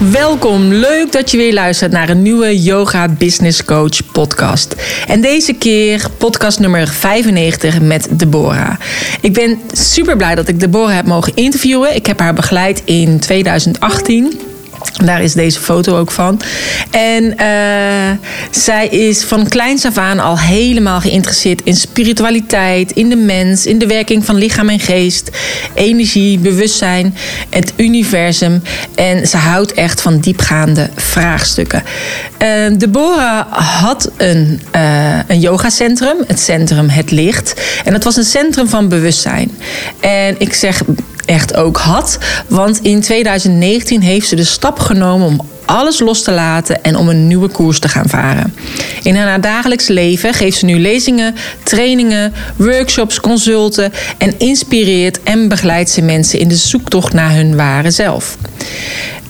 Welkom, leuk dat je weer luistert naar een nieuwe Yoga Business Coach podcast. En deze keer podcast nummer 95 met Deborah. Ik ben super blij dat ik Deborah heb mogen interviewen. Ik heb haar begeleid in 2018. Daar is deze foto ook van. En uh, zij is van kleins af aan al helemaal geïnteresseerd in spiritualiteit, in de mens, in de werking van lichaam en geest, energie, bewustzijn, het universum. En ze houdt echt van diepgaande vraagstukken. Uh, Deborah had een, uh, een yogacentrum, het centrum Het Licht. En dat was een centrum van bewustzijn. En ik zeg echt ook had. Want in 2019 heeft ze de stap genomen om alles los te laten en om een nieuwe koers te gaan varen. In haar dagelijks leven geeft ze nu lezingen, trainingen, workshops, consulten en inspireert en begeleidt ze mensen in de zoektocht naar hun ware zelf.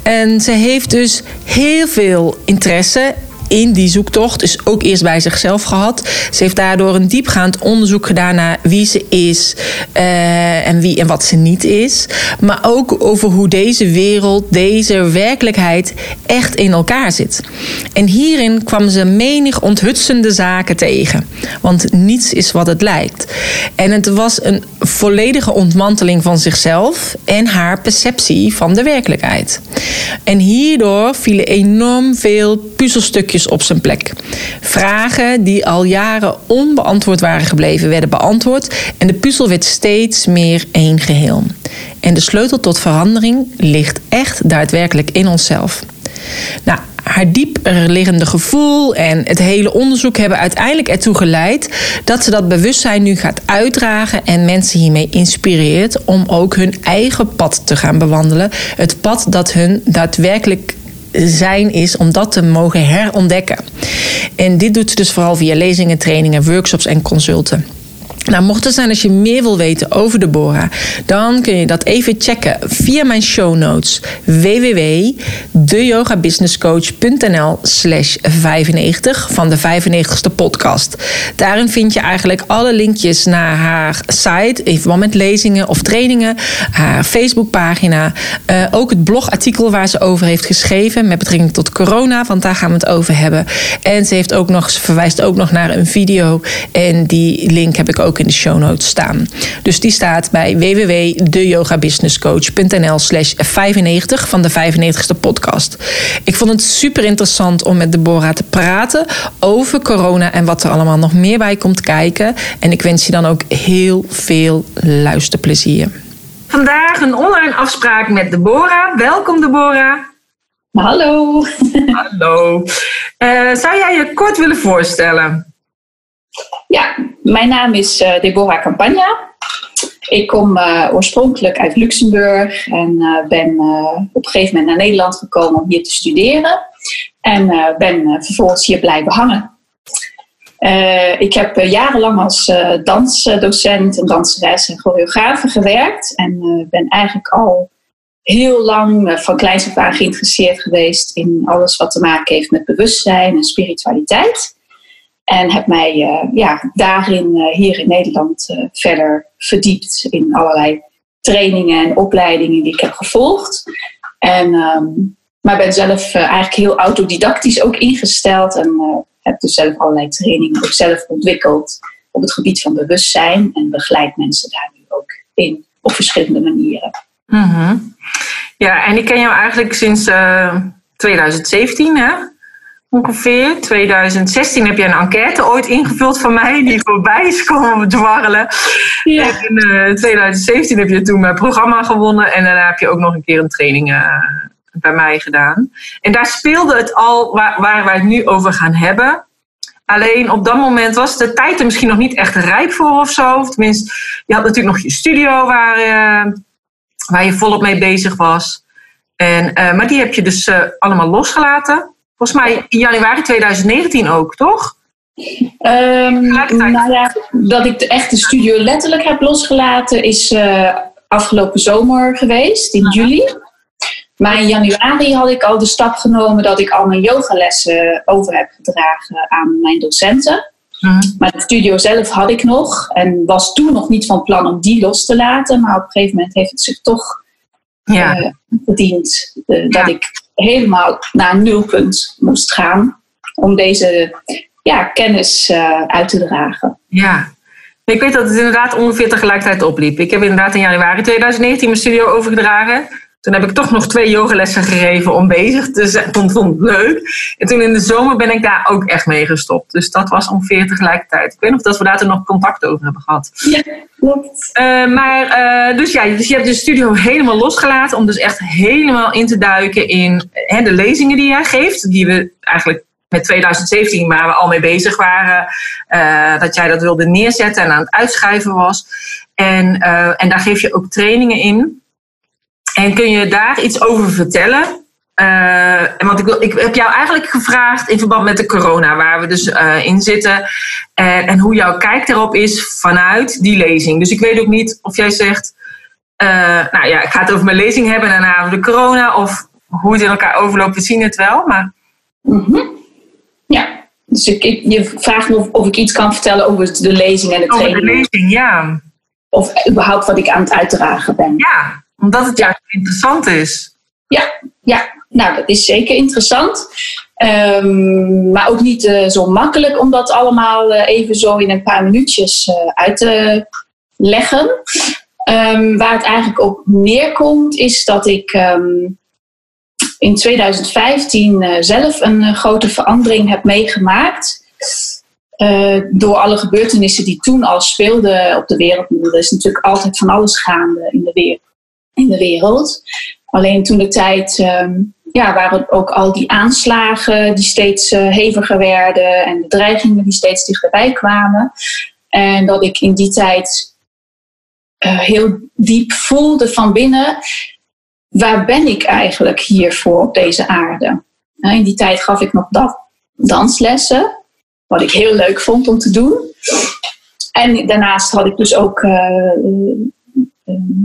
En ze heeft dus heel veel interesse in die zoektocht is ook eerst bij zichzelf gehad. Ze heeft daardoor een diepgaand onderzoek gedaan naar wie ze is uh, en wie en wat ze niet is. Maar ook over hoe deze wereld, deze werkelijkheid echt in elkaar zit. En hierin kwam ze menig onthutsende zaken tegen. Want niets is wat het lijkt. En het was een volledige ontmanteling van zichzelf en haar perceptie van de werkelijkheid. En hierdoor vielen enorm veel puzzelstukjes op zijn plek. Vragen die al jaren onbeantwoord waren gebleven, werden beantwoord en de puzzel werd steeds meer één geheel. En de sleutel tot verandering ligt echt daadwerkelijk in onszelf. Nou, haar dieperliggende gevoel en het hele onderzoek hebben uiteindelijk ertoe geleid dat ze dat bewustzijn nu gaat uitdragen en mensen hiermee inspireert om ook hun eigen pad te gaan bewandelen. Het pad dat hun daadwerkelijk zijn is om dat te mogen herontdekken. En dit doet ze dus vooral via lezingen, trainingen, workshops en consulten. Nou, mocht het zijn als je meer wil weten over Deborah, dan kun je dat even checken via mijn show notes www.deyogabusinesscoach.nl slash 95 van de 95ste podcast. Daarin vind je eigenlijk alle linkjes naar haar site, in verband met lezingen of trainingen, haar Facebookpagina, uh, ook het blogartikel waar ze over heeft geschreven met betrekking tot corona, want daar gaan we het over hebben. En ze heeft ook nog, verwijst ook nog naar een video en die link heb ik ook in de show notes staan. Dus die staat bij www.deyogabusinesscoach.nl slash 95 van de 95ste podcast. Ik vond het super interessant om met Deborah te praten over corona en wat er allemaal nog meer bij komt kijken. En ik wens je dan ook heel veel luisterplezier. Vandaag een online afspraak met Deborah. Welkom Deborah. Hallo. Hallo. Uh, zou jij je kort willen voorstellen? Ja, mijn naam is uh, Deborah Campagna. Ik kom uh, oorspronkelijk uit Luxemburg en uh, ben op een gegeven moment naar Nederland gekomen om hier te studeren. En ben vervolgens hier blijven hangen. ik heb jarenlang als dansdocent en danseres en choreografe gewerkt. En ben eigenlijk al heel lang van kleins af aan geïnteresseerd geweest in alles wat te maken heeft met bewustzijn en spiritualiteit. En heb mij uh, ja, daarin uh, hier in Nederland uh, verder verdiept in allerlei trainingen en opleidingen die ik heb gevolgd. En, um, maar ben zelf eigenlijk heel autodidactisch ook ingesteld en heb dus zelf allerlei trainingen ook zelf ontwikkeld op het gebied van bewustzijn en begeleid mensen daar nu ook in op verschillende manieren. -hmm. Ja, en ik ken jou eigenlijk sinds 2017, hè? Ongeveer. 2016 heb je een enquête ooit ingevuld van mij, die voorbij is komen dwarrelen. Ja. En in uh, 2017 heb je toen mijn programma gewonnen en daarna heb je ook nog een keer een training uh, bij mij gedaan. En daar speelde het al waar, waar wij het nu over gaan hebben. Alleen op dat moment was de tijd er misschien nog niet echt rijp voor of zo. Of tenminste, je had natuurlijk nog je studio waar, uh, waar je volop mee bezig was. En, maar die heb je dus allemaal losgelaten. Volgens mij in januari 2019 ook, toch? Um, nou ja, dat ik de echte studio letterlijk heb losgelaten is uh, afgelopen zomer geweest, in juli. Maar in januari had ik al de stap genomen dat ik al mijn yogalessen over heb gedragen aan mijn docenten. Maar de studio zelf had ik nog en was toen nog niet van plan om die los te laten. Maar op een gegeven moment heeft het zich toch ja. uh, verdiend uh, dat ik helemaal naar een nulpunt moest gaan om deze ja, kennis uh, uit te dragen. Ja, ik weet dat het inderdaad ongeveer tegelijkertijd opliep. Ik heb inderdaad in januari 2019 mijn studio overgedragen. Toen heb ik toch nog twee yogalessen gegeven om bezig te zijn. Vond, vond het leuk. En toen in de zomer ben ik daar ook echt mee gestopt. Dus dat was ongeveer tegelijkertijd. Ik weet nog dat we daar toen nog contact over hebben gehad. Ja, klopt. Uh, maar, uh, dus ja, dus je hebt de studio helemaal losgelaten. Om dus echt helemaal in te duiken in hè, de lezingen die jij geeft. Die we eigenlijk met 2017, waar we al mee bezig waren. Uh, dat jij dat wilde neerzetten en aan het uitschrijven was. En, en daar geef je ook trainingen in. En kun je daar iets over vertellen? Uh, want ik, wil, ik heb jou eigenlijk gevraagd in verband met de corona, waar we dus uh, in zitten. En, en, hoe jouw kijk erop is vanuit die lezing. Dus ik weet ook niet of jij zegt, uh, nou ja, ik ga het over mijn lezing hebben en daarna over de corona. Of hoe het in elkaar overloopt, we zien het wel. Maar... Mm -hmm. Ja, dus ik, ik, je vraagt me of, of, ik iets kan vertellen over de lezing en de training. Over de lezing, ja. Of überhaupt wat ik aan het uitdragen ben. Ja, omdat het juist interessant is. Ja, ja, nou dat is zeker interessant. Um, maar ook niet uh, zo makkelijk om dat allemaal uh, even zo in een paar minuutjes uh, uit te leggen. Um, waar het eigenlijk op neerkomt is dat ik um, in 2015 zelf een grote verandering heb meegemaakt. door alle gebeurtenissen die toen al speelden op de wereld. Er is natuurlijk altijd van alles gaande in de wereld in de wereld. Alleen toen de tijd um, ja, waren ook al die aanslagen die steeds uh, heviger werden en de dreigingen die steeds dichterbij kwamen. En dat ik in die tijd uh, heel diep voelde van binnen, waar ben ik eigenlijk hiervoor op deze aarde? in die tijd gaf ik nog dat, danslessen, wat ik heel leuk vond om te doen. En daarnaast had ik dus ook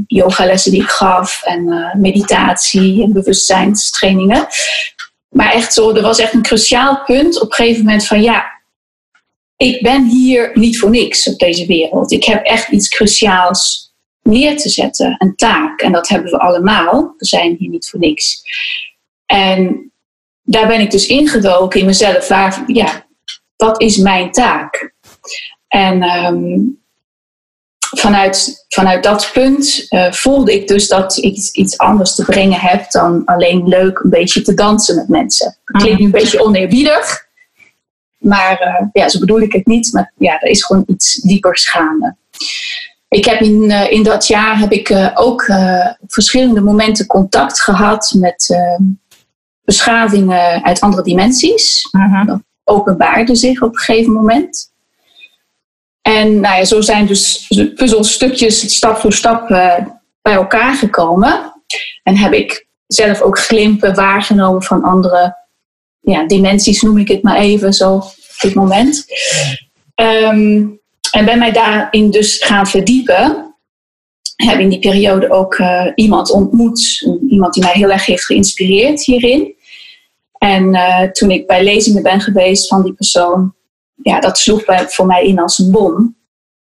yogalessen die ik gaf en uh, meditatie en bewustzijnstrainingen. Maar echt zo, er was echt een cruciaal punt op een gegeven moment van ja, ik ben hier niet voor niks op deze wereld. Ik heb echt iets cruciaals neer te zetten, een taak. En dat hebben we allemaal. We zijn hier niet voor niks. En daar ben ik dus ingedoken in mezelf. Ja, wat is mijn taak? En um, vanuit, vanuit dat punt uh, voelde ik dus dat ik iets anders te brengen heb dan alleen leuk een beetje te dansen met mensen. Dat klinkt nu een beetje oneerbiedig, maar uh, ja, zo bedoel ik het niet. Maar ja, er is gewoon iets dieper gaande. Ik heb in, uh, in dat jaar heb ik ook op verschillende momenten contact gehad met beschavingen uit andere dimensies. -huh. Dat openbaarde zich op een gegeven moment. En nou ja, zo zijn dus puzzelstukjes stap voor stap uh, bij elkaar gekomen. En heb ik zelf ook glimpen waargenomen van andere ja, dimensies, noem ik het maar even zo op dit moment. Um, en ben mij daarin dus gaan verdiepen. Heb in die periode ook uh, iemand ontmoet, iemand die mij heel erg heeft geïnspireerd hierin. En uh, toen ik bij lezingen ben geweest van die persoon, ja, dat sloeg voor mij in als een bom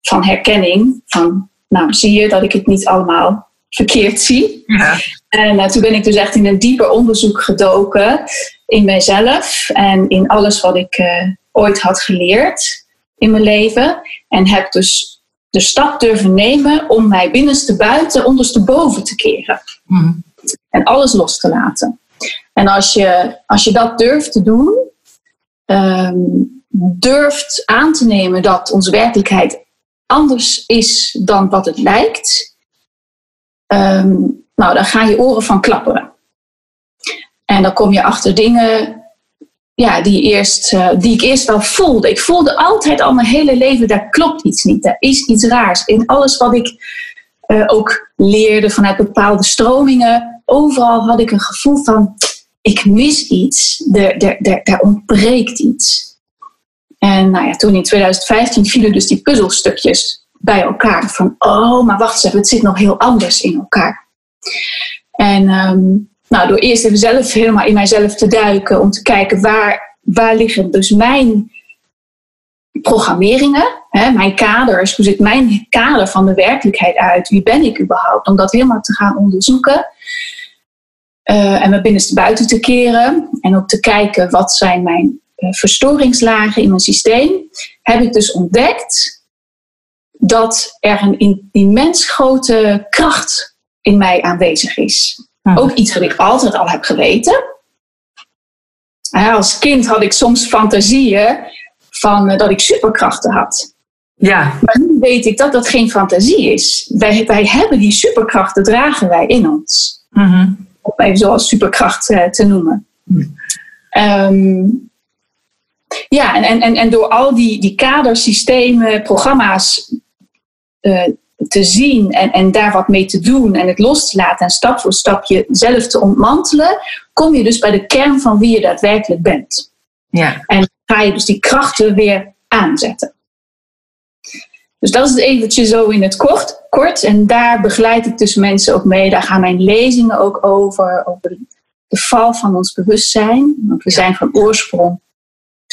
van herkenning. Van, nou, zie je dat ik het niet allemaal verkeerd zie. Ja. En uh, toen ben ik dus echt in een dieper onderzoek gedoken in mijzelf en in alles wat ik uh, ooit had geleerd in mijn leven. En heb dus de stap durven nemen om mij binnenste buiten, onderste boven te keren. Mm. En alles los te laten. En als je, als je dat durft te doen, um, durft aan te nemen dat onze werkelijkheid anders is dan wat het lijkt, um, nou, dan gaan je oren van klapperen. En dan kom je achter dingen ja, die, eerst, uh, die ik eerst wel voelde. Ik voelde altijd al mijn hele leven, daar klopt iets niet. Er is iets raars. In alles wat ik uh, ook leerde vanuit bepaalde stromingen, overal had ik een gevoel van, ik mis iets. Er, er, er ontbreekt iets. En nou ja, toen in 2015 vielen dus die puzzelstukjes bij elkaar. Van, oh, maar wacht eens het zit nog heel anders in elkaar. En ehm, nou, door eerst even zelf helemaal in mijzelf te duiken, om te kijken waar, waar liggen dus mijn programmeringen, hè, mijn kaders, hoe ziet mijn kader van de werkelijkheid uit? Wie ben ik überhaupt? Om dat helemaal te gaan onderzoeken. Uh, en me binnenste buiten te keren en ook te kijken wat zijn mijn verstoringslagen in mijn systeem, heb ik dus ontdekt dat er een immens grote kracht in mij aanwezig is. Hm. Ook iets wat ik altijd al heb geweten. Als kind had ik soms fantasieën van uh, dat ik superkrachten had. Ja. Maar nu weet ik dat dat geen fantasie is. Wij, wij hebben die superkrachten, dragen wij in ons. Mm Om even zoals superkracht uh, te noemen. Um, ja, en, en, en door al die, die kadersystemen, programma's uh, te zien en, en daar wat mee te doen en het los te laten en stap voor stapje zelf te ontmantelen, kom je dus bij de kern van wie je daadwerkelijk bent. Ja. En ga je dus die krachten weer aanzetten. Dus dat is het eventjes zo in het kort. kort. En daar begeleid ik dus mensen ook mee. Daar gaan mijn lezingen ook over. Over de val van ons bewustzijn. Want we zijn van oorsprong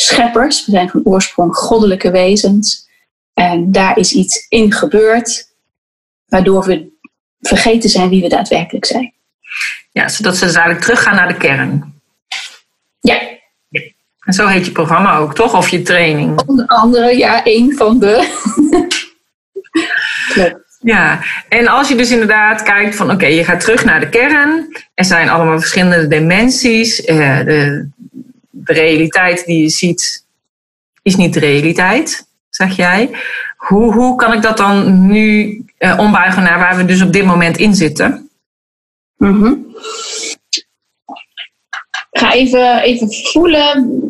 scheppers. We zijn van oorsprong goddelijke wezens. En daar is iets in gebeurd. Waardoor we vergeten zijn wie we daadwerkelijk zijn. Ja, zodat ze dus eigenlijk teruggaan naar de kern. Ja, en zo heet je programma ook, toch? Of je training? Onder andere, ja, een van de. Ja, en als je dus inderdaad kijkt van oké, je gaat terug naar de kern. Er zijn allemaal verschillende dimensies. Uh, de, de realiteit die je ziet is niet de realiteit, zeg jij. Hoe, hoe kan ik dat dan nu uh, ombuigen naar waar we dus op dit moment in zitten? Mm. Ga even, even voelen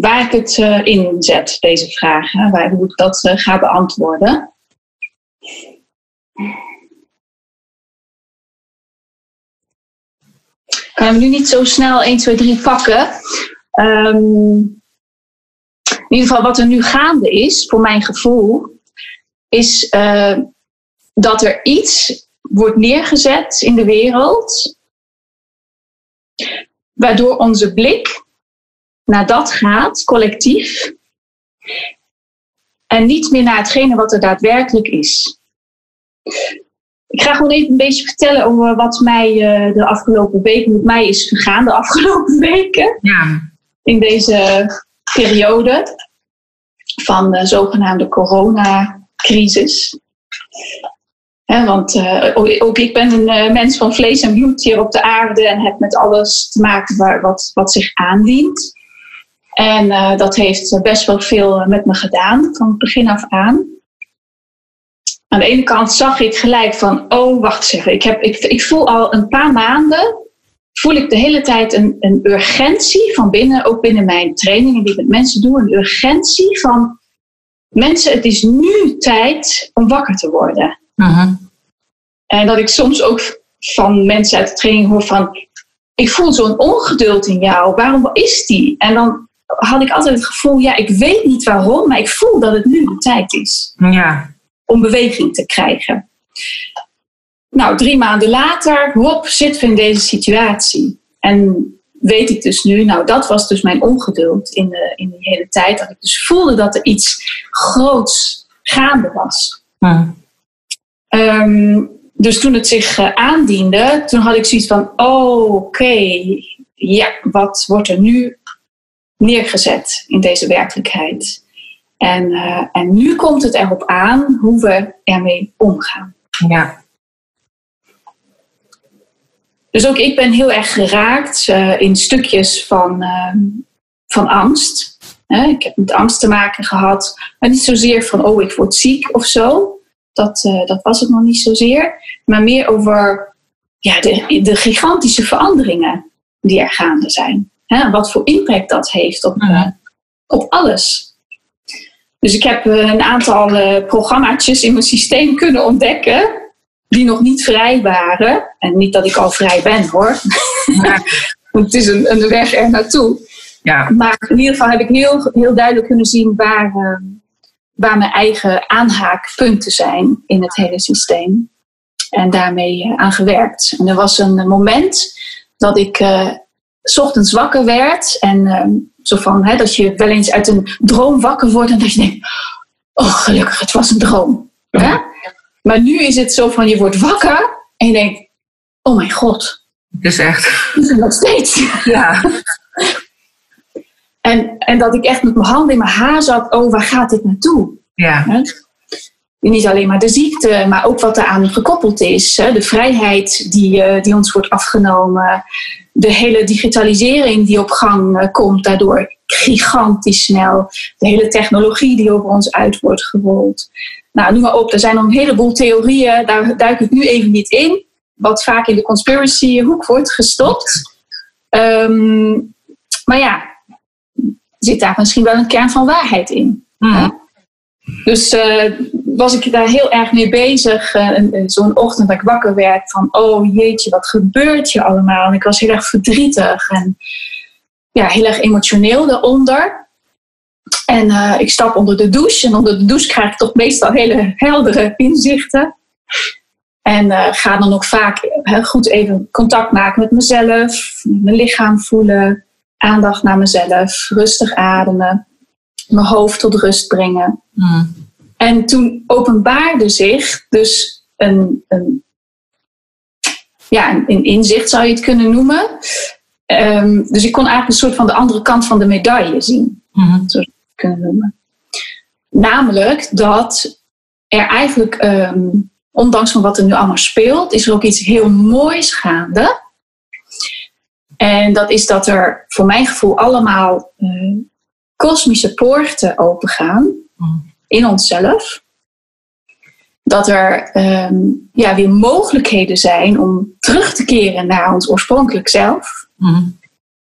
waar ik het uh, in zet, deze vraag. Waar, hoe ik dat uh, ga beantwoorden. Kan hem nu niet zo snel 1, 2, 3 pakken. Um, in ieder geval, wat er nu gaande is, voor mijn gevoel, is uh, dat er iets wordt neergezet in de wereld, waardoor onze blik naar dat gaat, collectief. En niet meer naar hetgene wat er daadwerkelijk is. Ik ga gewoon even een beetje vertellen over wat mij uh, de afgelopen weken met mij is gegaan, de afgelopen weken. Ja. In deze periode van de zogenaamde coronacrisis. He, want uh, ook ik ben een uh, mens van vlees en bloed hier op de aarde en heb met alles te maken waar, wat, wat zich aandient. En uh, dat heeft best wel veel met me gedaan van het begin af aan. Aan de ene kant zag ik gelijk van, oh wacht eens even, ik, heb, ik, ik voel al een paar maanden, voel ik de hele tijd een, een urgentie van binnen, ook binnen mijn trainingen die ik met mensen doe, een urgentie van mensen, het is nu tijd om wakker te worden. Uh-huh. En dat ik soms ook van mensen uit de training hoor van, ik voel zo'n ongeduld in jou, waarom is die? En dan had ik altijd het gevoel, ja, ik weet niet waarom, maar ik voel dat het nu de tijd is. Ja. Om beweging te krijgen. Nou, drie maanden later, hop, zitten we in deze situatie. En weet ik dus nu, nou, dat was dus mijn ongeduld in, de, in die hele tijd. Dat ik dus voelde dat er iets groots gaande was. Um, dus toen het zich uh, aandiende, toen had ik zoiets van: oh, oké, okay, ja, wat wordt er nu neergezet in deze werkelijkheid. En, uh, en nu komt het erop aan hoe we ermee omgaan. Ja. Dus ook ik ben heel erg geraakt uh, in stukjes van, uh, van angst. ik heb met angst te maken gehad, maar niet zozeer van oh ik word ziek of zo. Dat, dat was het nog niet zozeer. Maar meer over ja, de, de gigantische veranderingen die er gaande zijn. Hè, wat voor impact dat heeft op, uh, op alles. Dus ik heb uh, een aantal uh, programmaatjes in mijn systeem kunnen ontdekken die nog niet vrij waren. En niet dat ik al vrij ben hoor. het is een, een weg er naartoe. Ja. Maar in ieder geval heb ik heel, heel duidelijk kunnen zien waar, uh, waar mijn eigen aanhaakpunten zijn in het hele systeem. En daarmee uh, aan gewerkt. En er was een moment dat ik s ochtends wakker werd. En ehm, zo van hè, dat je wel eens uit een droom wakker wordt en dat je denkt: Oh, gelukkig, het was een droom. Ja. Maar nu is het zo van: je wordt wakker en je denkt: Oh mijn god. Dus echt. Het is nog steeds. Ja. En, en dat ik echt met mijn handen in mijn haar zat, oh, waar gaat dit naartoe? Ja. Niet alleen maar de ziekte, maar ook wat eraan gekoppeld is. De vrijheid die, eh, die ons wordt afgenomen. De hele digitalisering die op gang eh, komt, daardoor gigantisch snel. De hele technologie die over ons uit wordt gerold. Nou, noem maar op, er zijn een heleboel theorieën, daar duik ik nu even niet in. Wat vaak in de conspiracy hoek wordt gestopt. Um, maar ja, zit daar misschien wel een kern van waarheid in. Mm. Dus uh, was ik daar heel erg mee bezig. Uh, Zo'n ochtend dat ik wakker werd van, oh jeetje, wat gebeurt hier allemaal? En ik was heel erg verdrietig en ja, heel erg emotioneel daaronder. En uh, ik stap onder de douche en onder de douche krijg ik toch meestal hele heldere inzichten. En ga dan ook vaak goed even contact maken met mezelf, mijn lichaam voelen aandacht naar mezelf, rustig ademen, mijn hoofd tot rust brengen. Mm. En toen openbaarde zich dus een, een, ja, een, inzicht, zou je het kunnen noemen. Um, dus ik kon eigenlijk een soort van de andere kant van de medaille zien, mm. het kunnen noemen. Namelijk dat er eigenlijk, um, ondanks van wat er nu allemaal speelt, is er ook iets heel moois gaande. En dat is dat er voor mijn gevoel allemaal uh, kosmische poorten opengaan mm. In onszelf. Dat er um, ja, weer mogelijkheden zijn om terug te keren naar ons oorspronkelijk zelf. Mm.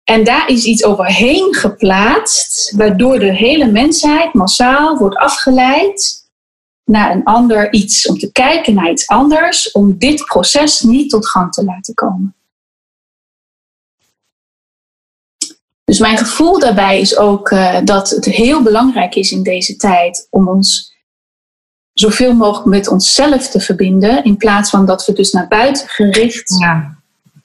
En daar is iets overheen geplaatst, waardoor de hele mensheid massaal wordt afgeleid naar een ander iets. Om te kijken naar iets anders, om dit proces niet tot gang te laten komen. Dus mijn gevoel daarbij is ook uh, dat het heel belangrijk is in deze tijd om ons zoveel mogelijk met onszelf te verbinden, in plaats van dat we dus naar buiten gericht ja.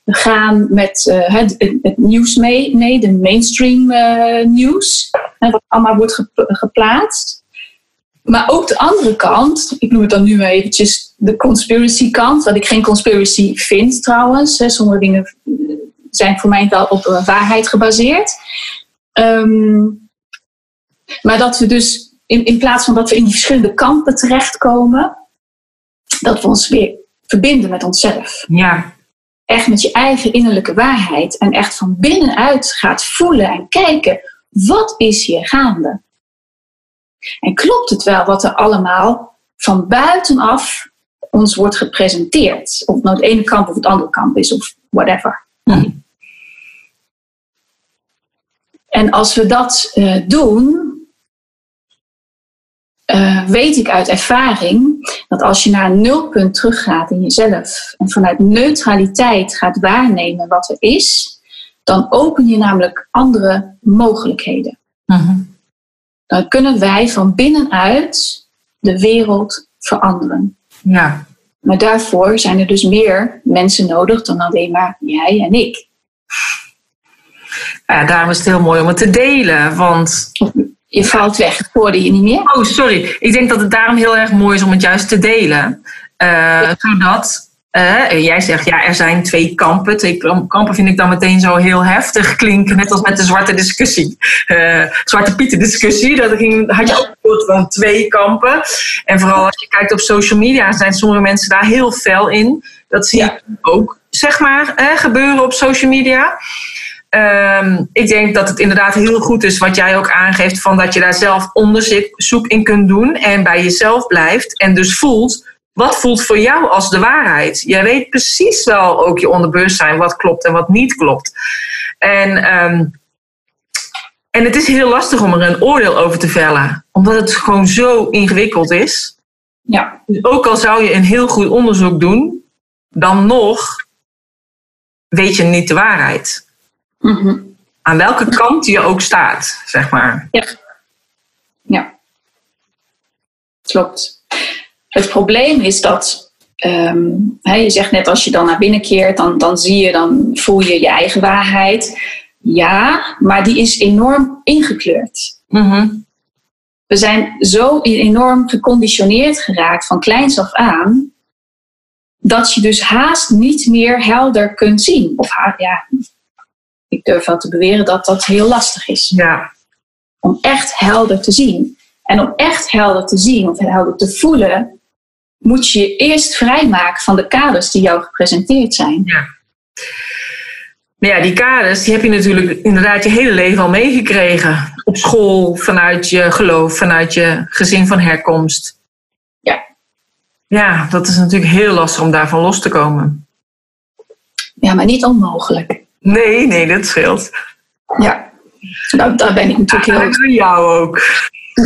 gaan met uh, het, het, nieuws mee, nee, de mainstream uh, nieuws, wat allemaal wordt ge geplaatst. Maar ook de andere kant, ik noem het dan nu maar eventjes de conspiracy kant, wat ik geen conspiracy vind trouwens. Hè, sommige dingen zijn voor mij wel op waarheid gebaseerd. Um, maar dat we dus in, in plaats van dat we in die verschillende kampen terechtkomen, dat we ons weer verbinden met onszelf. Ja. Echt met je eigen innerlijke waarheid en echt van binnenuit gaat voelen en kijken, wat is hier gaande? En klopt het wel wat er allemaal van buitenaf ons wordt gepresenteerd? Of het nou het ene kamp of het andere kamp is of whatever. Hm. En als we dat uh, doen, uh, weet ik uit ervaring dat als je naar een nulpunt teruggaat in jezelf en vanuit neutraliteit gaat waarnemen wat er is, dan open je namelijk andere mogelijkheden. -huh. Dan kunnen wij van binnenuit de wereld veranderen. Ja. Maar daarvoor zijn er dus meer mensen nodig dan alleen maar jij en ik. Ja, daarom is het heel mooi om het te delen. Want je valt weg, het hoorde je niet meer. Oh, sorry. Ik denk dat het daarom heel erg mooi is om het juist te delen. Uh, ja. Zodat, uh, jij zegt, ja, er zijn twee kampen. Twee kampen vind ik dan meteen zo heel heftig klinken. Net als met de zwarte discussie. Uh, zwarte pieten discussie. Dat ging, had je ook van twee kampen. En vooral als je kijkt op social media, zijn sommige mensen daar heel fel in. Dat zie ja. je ook, zeg maar, gebeuren op social media. Um, ik denk dat het inderdaad heel goed is wat jij ook aangeeft, van dat je daar zelf onderzoek in kunt doen en bij jezelf blijft en dus voelt, wat voelt voor jou als de waarheid? Jij weet precies wel ook je onderbewustzijn wat klopt en wat niet klopt. En, um, en het is heel lastig om er een oordeel over te vellen, omdat het gewoon zo ingewikkeld is. Ja. Dus ook al zou je een heel goed onderzoek doen, dan nog weet je niet de waarheid. Mm -hmm. aan welke kant je ook staat, zeg maar. Ja. Ja. Klopt. Het probleem is dat, hè, je zegt net als je dan naar binnen keert, dan, dan zie je, dan voel je je eigen waarheid. Ja, maar die is enorm ingekleurd. Mhm. We zijn zo enorm geconditioneerd geraakt van kleins af aan, dat je dus haast niet meer helder kunt zien. Of ha- ja, ik durf wel te beweren dat dat heel lastig is. Ja. Om echt helder te zien. En om echt helder te zien of helder te voelen, moet je je eerst vrijmaken van de kaders die jou gepresenteerd zijn. Maar ja, die kaders die heb je natuurlijk inderdaad je hele leven al meegekregen. Op school, vanuit je geloof, vanuit je gezin van herkomst. Ja. Ja, dat is natuurlijk heel lastig om daarvan los te komen. Ja, maar niet onmogelijk. Nee, nee, dat scheelt. Ja. Nou, daar ben ik natuurlijk heel En jou ook.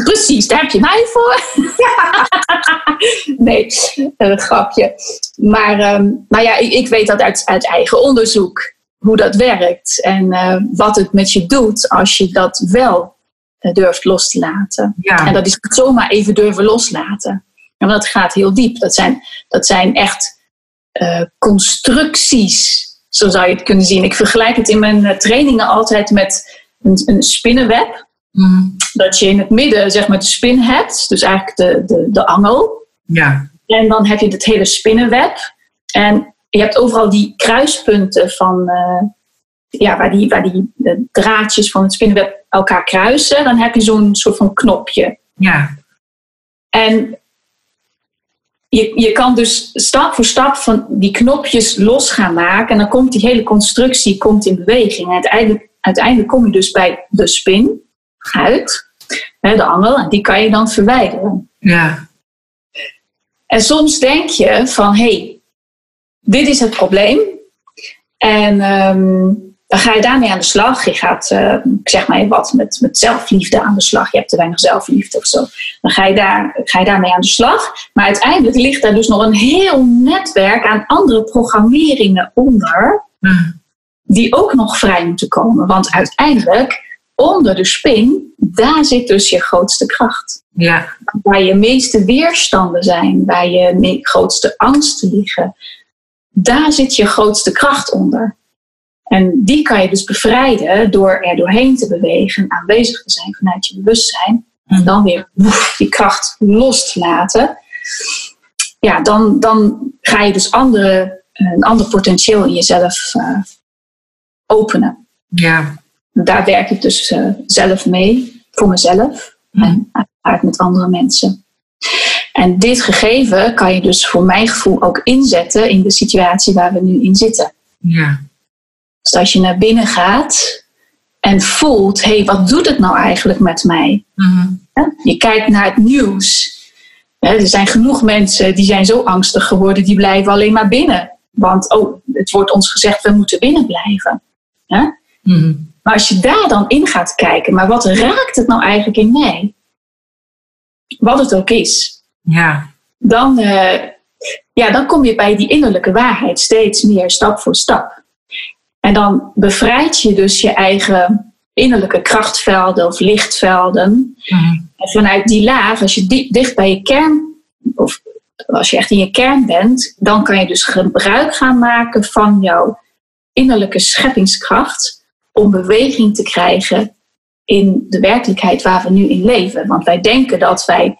Precies, daar heb je mij voor. nee, een grapje. Maar, ehm, maar ja, ik, ik weet dat uit, uit eigen onderzoek hoe dat werkt en eh, wat het met je doet als je dat wel eh, durft los te laten. Ja. En dat is zomaar even durven loslaten. Want dat gaat heel diep. Dat zijn, dat zijn echt eh, constructies, zo zou je het kunnen zien. Ik vergelijk het in mijn eh, trainingen altijd met een, een spinnenweb Mhm. dat je in het midden zeg maar de spin hebt, dus eigenlijk de, de, de angel. Ja. En dan heb je het hele spinnenweb. En je hebt overal die kruispunten van, eh, ja, waar die, waar die draadjes van het spinnenweb elkaar kruisen. Dan heb je zo'n soort van knopje. Ja. En je, je kan dus stap voor stap van die knopjes los gaan maken. En dan komt die hele constructie komt in beweging. En uiteindelijk, uiteindelijk kom je dus bij de spin uit, de angel. En die kan je dan verwijderen. Ja. En soms denk je van, hé, hey, dit is het probleem. En ehm, dan ga je daarmee aan de slag. Je gaat, eh, ik zeg maar wat, met, met zelfliefde aan de slag. Je hebt te weinig zelfliefde of zo. Dan ga je, daar, ga je daarmee aan de slag. Maar uiteindelijk ligt daar dus nog een heel netwerk aan andere programmeringen onder. Mhm. Die ook nog vrij moeten komen. Want uiteindelijk, onder de spin, daar zit dus je grootste kracht Ja. waar je meeste weerstanden zijn, waar je grootste angsten liggen, daar zit je grootste kracht onder. En die kan je dus bevrijden door er doorheen te bewegen, aanwezig te zijn vanuit je bewustzijn. En dan weer woef, die kracht los te laten. Ja, dan, dan ga je dus andere, een ander potentieel in jezelf eh, openen. Ja. Daar werk ik dus eh, zelf mee, voor mezelf en uiteraard met andere mensen. En dit gegeven kan je dus voor mijn gevoel ook inzetten in de situatie waar we nu in zitten. Ja. Dus als je naar binnen gaat en voelt, hé, hey, wat doet het nou eigenlijk met mij? Mhm. Je kijkt naar het nieuws. Er zijn genoeg mensen die zijn zo angstig geworden, die blijven alleen maar binnen. Want oh, het wordt ons gezegd, we moeten binnen blijven. Mhm. Maar als je daar dan in gaat kijken, maar wat raakt het nou eigenlijk in mij? Wat het ook is. Ja. Dan, eh, ja, dan kom je bij die innerlijke waarheid steeds meer stap voor stap. En dan bevrijd je dus je eigen innerlijke krachtvelden of lichtvelden. Mhm. En vanuit die laag, als je diep, dicht bij je kern, of als je echt in je kern bent, dan kan je dus gebruik gaan maken van jouw innerlijke scheppingskracht om beweging te krijgen in de werkelijkheid waar we nu in leven. Want wij denken dat wij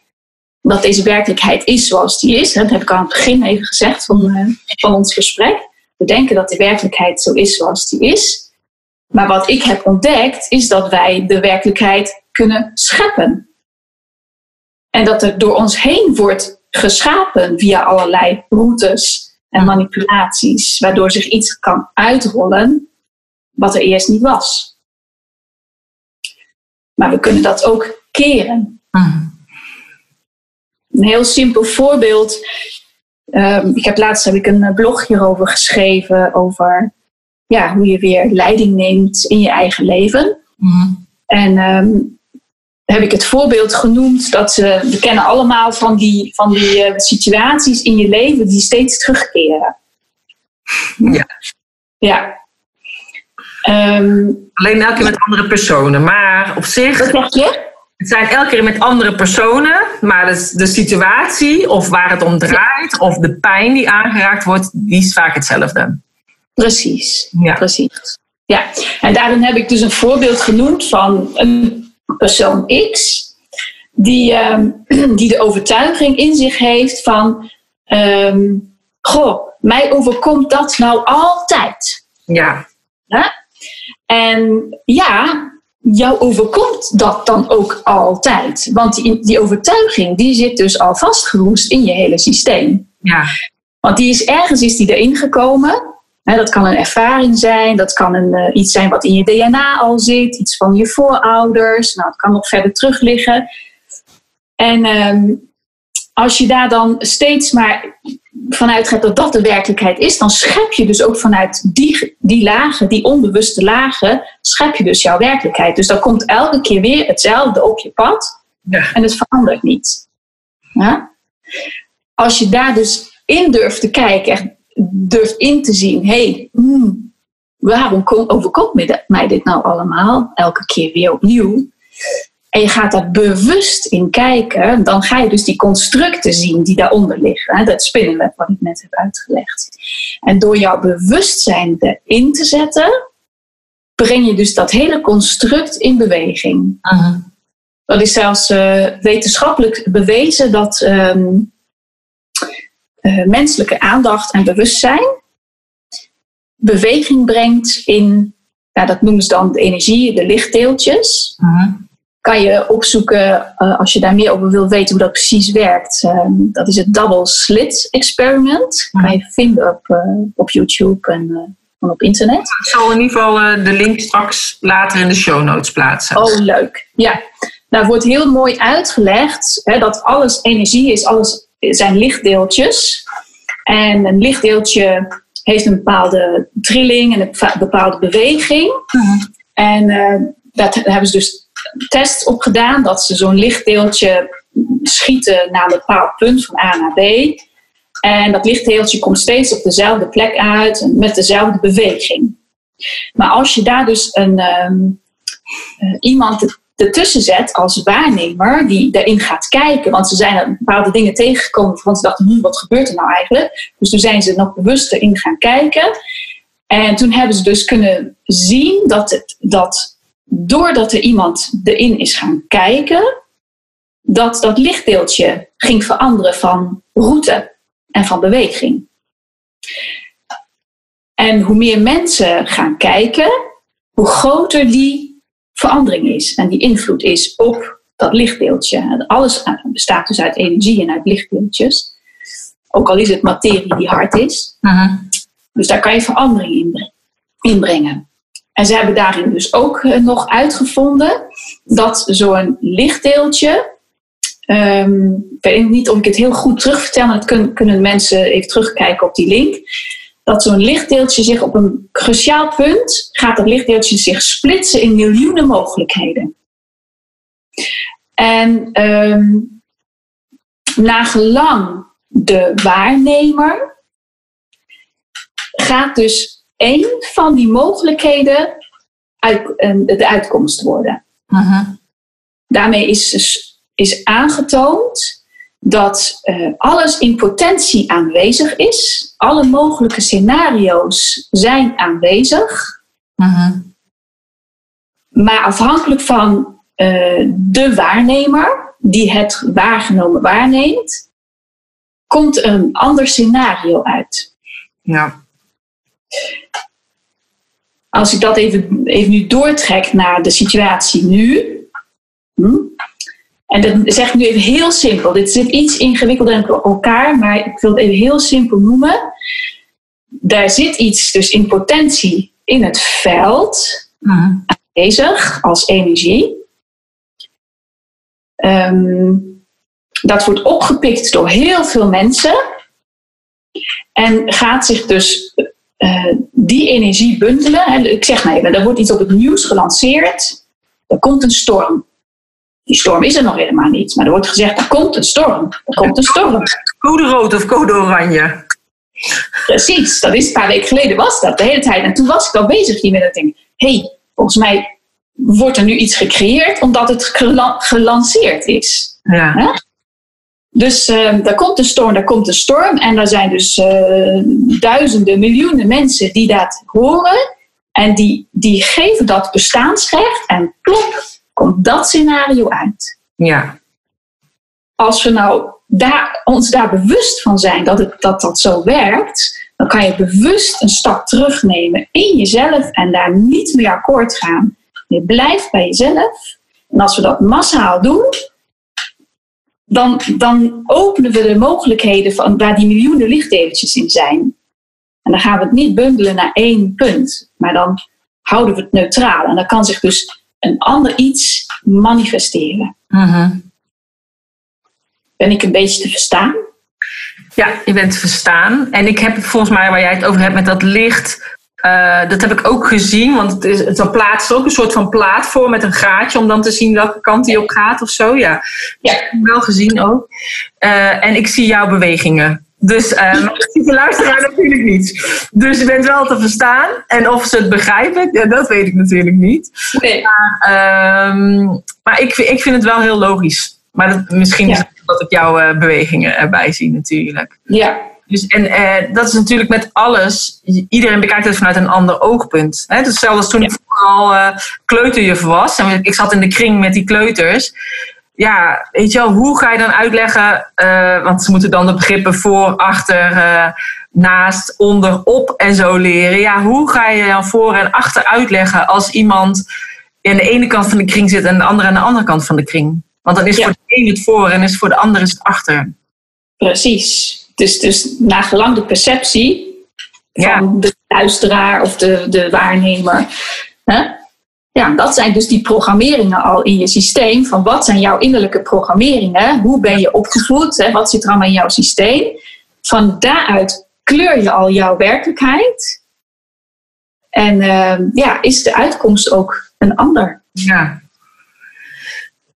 dat deze werkelijkheid is zoals die is. Dat heb ik aan het begin even gezegd van, eh, van ons gesprek. We denken dat de werkelijkheid zo is zoals die is. Maar wat ik heb ontdekt is dat wij de werkelijkheid kunnen scheppen. En dat er door ons heen wordt geschapen via allerlei routes en manipulaties, waardoor zich iets kan uitrollen wat er eerst niet was. Maar we kunnen dat ook keren. Mhm. Een heel simpel voorbeeld. Ehm, ik heb laatst heb ik een eh, blog hierover geschreven over ja, hoe je weer leiding neemt in je eigen leven. Mhm. En ehm, heb ik het voorbeeld genoemd dat ze, we kennen allemaal van die, van die eh, situaties in je leven die steeds terugkeren. Ja. Ja. Ehm, Alleen elke keer met andere personen. Maar op zich, wat zeg je? Het zijn elke keer met andere personen. Maar de, de situatie of waar het om draait of de pijn die aangeraakt wordt, die is vaak hetzelfde. Precies, Ja. precies. Ja, en daarin heb ik dus een voorbeeld genoemd van een persoon X, die, ehm, die de overtuiging in zich heeft van, ehm, goh, mij overkomt dat nou altijd. Ja? En ja, jou overkomt dat dan ook altijd. Want die, die overtuiging die zit dus al vastgeroest in je hele systeem. ja, Want die is ergens is die erin gekomen. Dat kan een ervaring zijn, dat kan een, eh, iets zijn wat in je DNA al zit, iets van je voorouders. Nou, het kan nog verder terug liggen. En ehm, als je daar dan steeds maar vanuit gaat dat dat de werkelijkheid is, dan schep je dus ook vanuit die, die lagen, die onbewuste lagen, schep je dus jouw werkelijkheid. Dus dan komt elke keer weer hetzelfde op je pad ja. en het verandert niet. Ja? Als je daar dus in durft te kijken, echt durft in te zien, hé, hey, hmm, waarom kom, overkomt mij dit nou allemaal? Elke keer weer opnieuw. En je gaat daar bewust in kijken, dan ga je dus die constructen zien die daaronder liggen. Hè? Dat spinnenweb wat ik net heb uitgelegd. En door jouw bewustzijn erin te zetten, breng je dus dat hele construct in beweging. Dat is zelfs eh, wetenschappelijk bewezen dat ehm, eh, menselijke aandacht en bewustzijn beweging brengt in, ja, dat noemen ze dan de energie, de lichtdeeltjes. Mhm. Kan je opzoeken eh, als je daar meer over wil weten hoe dat precies werkt. Ehm, dat is het Double Slit Experiment. Kan je vinden op, eh, op YouTube en, eh, en op internet. Ik zal in ieder geval de link straks later in de show notes plaatsen. Oh, leuk. Ja, daar wordt heel mooi uitgelegd hè, dat alles energie is, alles zijn lichtdeeltjes. En een lichtdeeltje heeft een bepaalde trilling en een bepa- bepaalde beweging. En eh, dat, daar hebben ze dus tests op gedaan, dat ze zo'n lichtdeeltje schieten naar een bepaald punt van A naar B. En dat lichtdeeltje komt steeds op dezelfde plek uit met dezelfde beweging. Maar als je daar dus een, ehm, eh, iemand er- ertussen zet als waarnemer die daarin gaat kijken. Want ze zijn bepaalde dingen tegengekomen want ze dachten, hm, wat gebeurt er nou eigenlijk? Dus toen zijn ze nog bewuster in gaan kijken. En toen hebben ze dus kunnen zien dat, het, dat doordat er iemand erin is gaan kijken, dat dat lichtdeeltje ging veranderen van route en van beweging. En hoe meer mensen gaan kijken, hoe groter die verandering is en die invloed is op dat lichtdeeltje. Alles bestaat dus uit energie en uit lichtdeeltjes. Ook al is het materie die hard is. Mhm. Dus daar kan je verandering in in brengen. En ze hebben daarin dus ook eh, nog uitgevonden dat zo'n lichtdeeltje. ehm, ik weet niet of ik het heel goed terugvertel, maar dat kunnen, kunnen mensen even terugkijken op die link. Dat zo'n lichtdeeltje zich op een cruciaal punt gaat dat lichtdeeltje zich splitsen in miljoenen mogelijkheden. En ehm nagelang de waarnemer gaat dus één van die mogelijkheden uit, eh, de uitkomst worden. Mhm. Daarmee is, dus- is aangetoond dat eh, alles in potentie aanwezig is. Alle mogelijke scenario's zijn aanwezig. Mhm. Maar afhankelijk van eh, de waarnemer die het waargenomen waarneemt, komt een ander scenario uit. Ja. Als ik dat even, even nu doortrek naar de situatie nu. hm, En dat zeg ik nu even heel simpel. Dit zit iets ingewikkelder in elkaar, maar ik wil het even heel simpel noemen. Daar zit iets dus in potentie in het veld aanwezig als energie. Ehm, dat wordt opgepikt door heel veel mensen en gaat zich dus eh, die energie bundelen. En ik zeg maar even, er wordt iets op het nieuws gelanceerd. Er komt een storm. Die storm is er nog helemaal niet, maar er wordt gezegd, er komt een storm. Er komt een storm. Code rood of code oranje? Precies, dat is een paar weken geleden was dat, de hele tijd. En toen was ik al bezig hiermee. Dat ik denk, hé, hey, volgens mij wordt er nu iets gecreëerd omdat het gela- gelanceerd is. Ja. Dus uh, daar komt een storm, daar komt een storm. En er zijn dus uh, duizenden, miljoenen mensen die dat horen. En die, die geven dat bestaansrecht. En plop, komt dat scenario uit. Ja. Als we nou daar, ons daar bewust van zijn dat, het, dat dat zo werkt, dan kan je bewust een stap terugnemen in jezelf en daar niet mee akkoord gaan. Je blijft bij jezelf. En als we dat massaal doen, dan, dan openen we de mogelijkheden van waar die miljoenen lichtdeeltjes in zijn. En dan gaan we het niet bundelen naar één punt, maar dan houden we het neutraal. En dan kan zich dus een ander iets manifesteren. Mm-hmm. Ben ik een beetje te verstaan? Ja, je bent te verstaan. En ik heb volgens mij, waar jij het over hebt met dat licht, uh, dat heb ik ook gezien. Want het is, ook een soort van plaat voor met een gaatje om dan te zien welke kant die op gaat of zo. Ja, ja. Heb wel gezien ook. Uh, en ik zie jouw bewegingen. Dus, uh, ik zie de luisteraar natuurlijk niet. Dus je bent wel te verstaan. En of ze het begrijpen, ja, dat weet ik natuurlijk niet. Nee. Maar, um, maar ik, ik vind het wel heel logisch. Maar dat, misschien ja. is het dat ik jouw bewegingen erbij zie natuurlijk. Ja. Dus, en uh, dat is natuurlijk met alles. Iedereen bekijkt het vanuit een ander oogpunt. Hè? Dus hetzelfde als toen ja. ik vooral uh, kleuterjuf was. En ik zat in de kring met die kleuters ja, weet je wel, hoe ga je dan uitleggen, uh, want ze moeten dan de begrippen voor, achter, uh, naast, onder, op en zo leren. Ja, hoe ga je dan voor en achter uitleggen als iemand aan de ene kant van de kring zit en de andere aan de andere kant van de kring? Want dan is Ja. voor de een het voor en is voor de ander het achter. Precies. Dus, dus naar gelang de perceptie Ja. van de luisteraar of de, de waarnemer. Hè? Ja, dat zijn dus die programmeringen al in je systeem. Van wat zijn jouw innerlijke programmeringen? Hoe ben je opgevoed? Hè? Wat zit er allemaal in jouw systeem? Van daaruit kleur je al jouw werkelijkheid. En eh, ja, is de uitkomst ook een ander? Ja.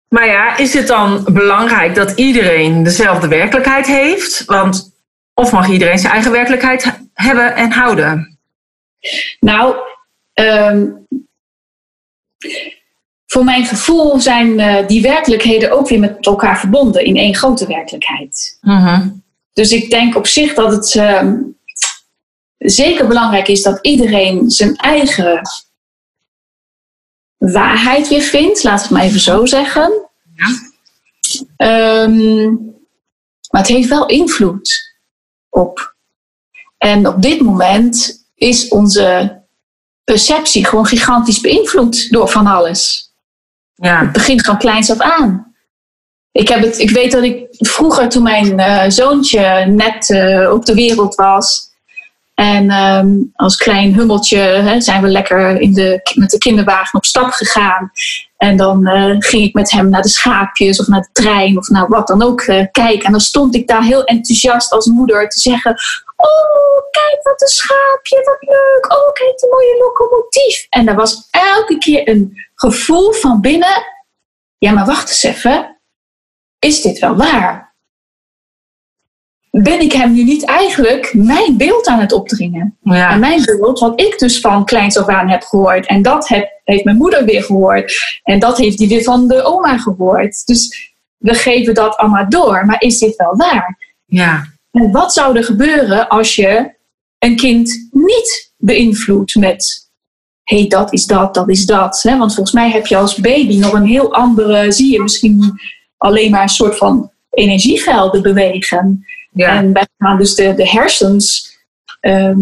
Maar ja, is het dan belangrijk dat iedereen dezelfde werkelijkheid heeft? Want of mag iedereen zijn eigen werkelijkheid he- hebben en houden? Nou, ehm, voor mijn gevoel zijn eh, die werkelijkheden ook weer met elkaar verbonden in één grote werkelijkheid. Mhm. Dus ik denk op zich dat het ehm, zeker belangrijk is dat iedereen zijn eigen waarheid weer vindt, laat het maar even zo zeggen. Ja. Ehm, maar het heeft wel invloed op. En op dit moment is onze perceptie gewoon gigantisch beïnvloed door van alles. Ja. Het begint van kleins af aan. Ik, heb het, ik weet dat ik vroeger, toen mijn eh, zoontje net eh, op de wereld was. En ehm, als klein hummeltje hè, zijn we lekker in de, met de kinderwagen op stap gegaan. En dan eh, ging ik met hem naar de schaapjes of naar de trein of naar wat dan ook eh, kijken. En dan stond ik daar heel enthousiast als moeder te zeggen: Oh, kijk wat een schaapje, wat leuk. Oh, kijk die mooie locomotief. En er was elke keer een gevoel van binnen: Ja, maar wacht eens even. Is dit wel waar? Ben ik hem nu niet eigenlijk mijn beeld aan het opdringen? En mijn beeld, wat ik dus van kleins af aan heb gehoord. En dat heb, heeft mijn moeder weer gehoord. En dat heeft die weer van de oma gehoord. Dus we geven dat allemaal door. Maar is dit wel waar? ja. En wat zou er gebeuren als je een kind niet beïnvloedt met... hé, hey, dat is dat, dat is dat. Hè? Want volgens mij heb je als baby nog een heel andere... zie je misschien alleen maar een soort van energievelden bewegen. Ja. En wij gaan dus de, de hersens, ehm,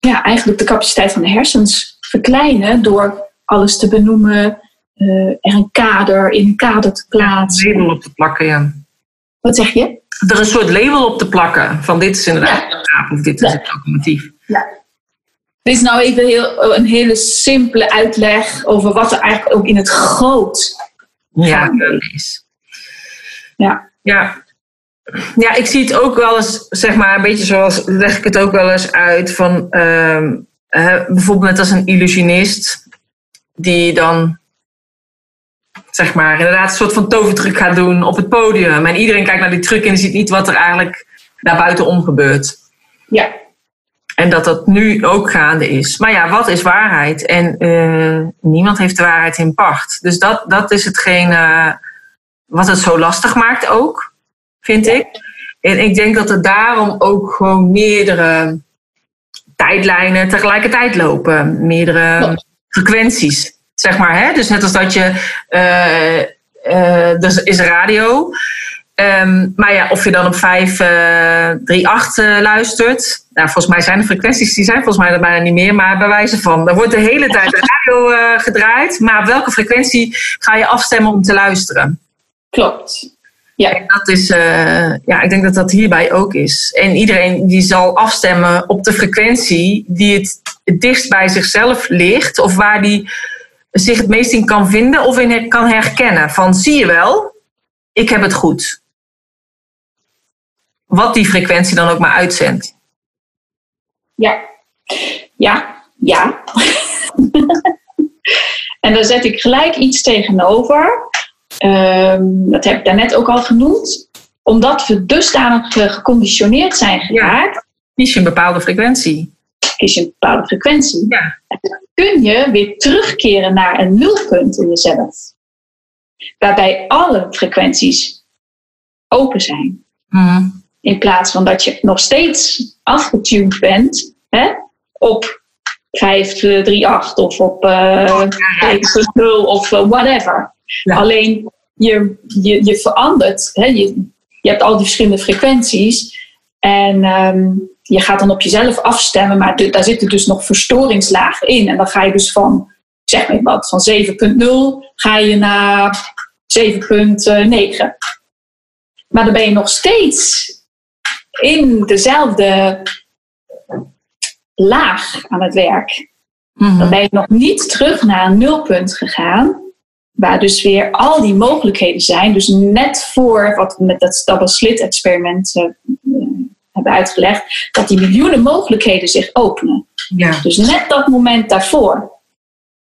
ja, eigenlijk de capaciteit van de hersens verkleinen door alles te benoemen, eh, er een kader in een kader te Een plaatsen. label op te plakken, ja. Wat zeg je? Er een soort label op te plakken. Van dit is inderdaad een schaap of dit is Ja. een locomotief. Dit is nou even heel, een hele simpele uitleg over wat er eigenlijk ook in het groot. Ja, is. Ja. Ja. Ja, ik zie het ook wel eens, zeg maar, een beetje zoals, leg ik het ook wel eens uit van, ehm, eh, bijvoorbeeld net als een illusionist, die dan, zeg maar, inderdaad een soort van tovertruc gaat doen op het podium. En iedereen kijkt naar die truc en ziet niet wat er eigenlijk daar buitenom gebeurt. Ja, En dat dat nu ook gaande is. Maar ja, wat is waarheid? En uh, niemand heeft de waarheid in pacht. Dus dat, dat is hetgeen uh, wat het zo lastig maakt ook, vind ik. En ik denk dat er daarom ook gewoon meerdere tijdlijnen tegelijkertijd lopen. Meerdere frequenties, zeg maar. Hè? Dus net als dat je... Uh, er is radio... Um, maar ja, of je dan op 538 uh, uh, luistert. Nou, volgens mij zijn de frequenties, die zijn volgens mij er bijna niet meer. Maar bij wijze van, er wordt de hele tijd de radio uh, gedraaid. Maar op welke frequentie ga je afstemmen om te luisteren? Klopt. Ja. En dat is, uh, ja, ik denk dat dat hierbij ook is. En iedereen die zal afstemmen op de frequentie die het, het dichtst bij zichzelf ligt. Of waar die zich het meest in kan vinden of in kan herkennen. Van, zie je wel, ik heb het goed wat die frequentie dan ook maar uitzendt. Ja, ja, ja. en daar zet ik gelijk iets tegenover. Um, dat heb ik daarnet ook al genoemd. Omdat we dusdanig geconditioneerd zijn geraakt. Ja, kies je een bepaalde frequentie. Kies je een bepaalde frequentie. Ja. En dan kun je weer terugkeren naar een nulpunt in jezelf. Waarbij alle frequenties open zijn. Mm. In plaats van dat je nog steeds afgetuned bent hè, op 538 of op uh, 5.0 of uh, whatever. Ja. Alleen je, je, je verandert. Hè, je, je hebt al die verschillende frequenties. En um, je gaat dan op jezelf afstemmen, maar de, daar zitten dus nog verstoringslagen in. En dan ga je dus van, zeg maar wat, van 7.0 ga je naar 7.9. Maar dan ben je nog steeds in dezelfde laag aan het werk. Mhm. Dan ben je nog niet terug naar een nulpunt gegaan. Waar dus weer al die mogelijkheden zijn. Dus net voor wat we met dat double slit experiment uh, hebben uitgelegd. Dat die miljoenen mogelijkheden zich openen. Ja. Dus net dat moment daarvoor.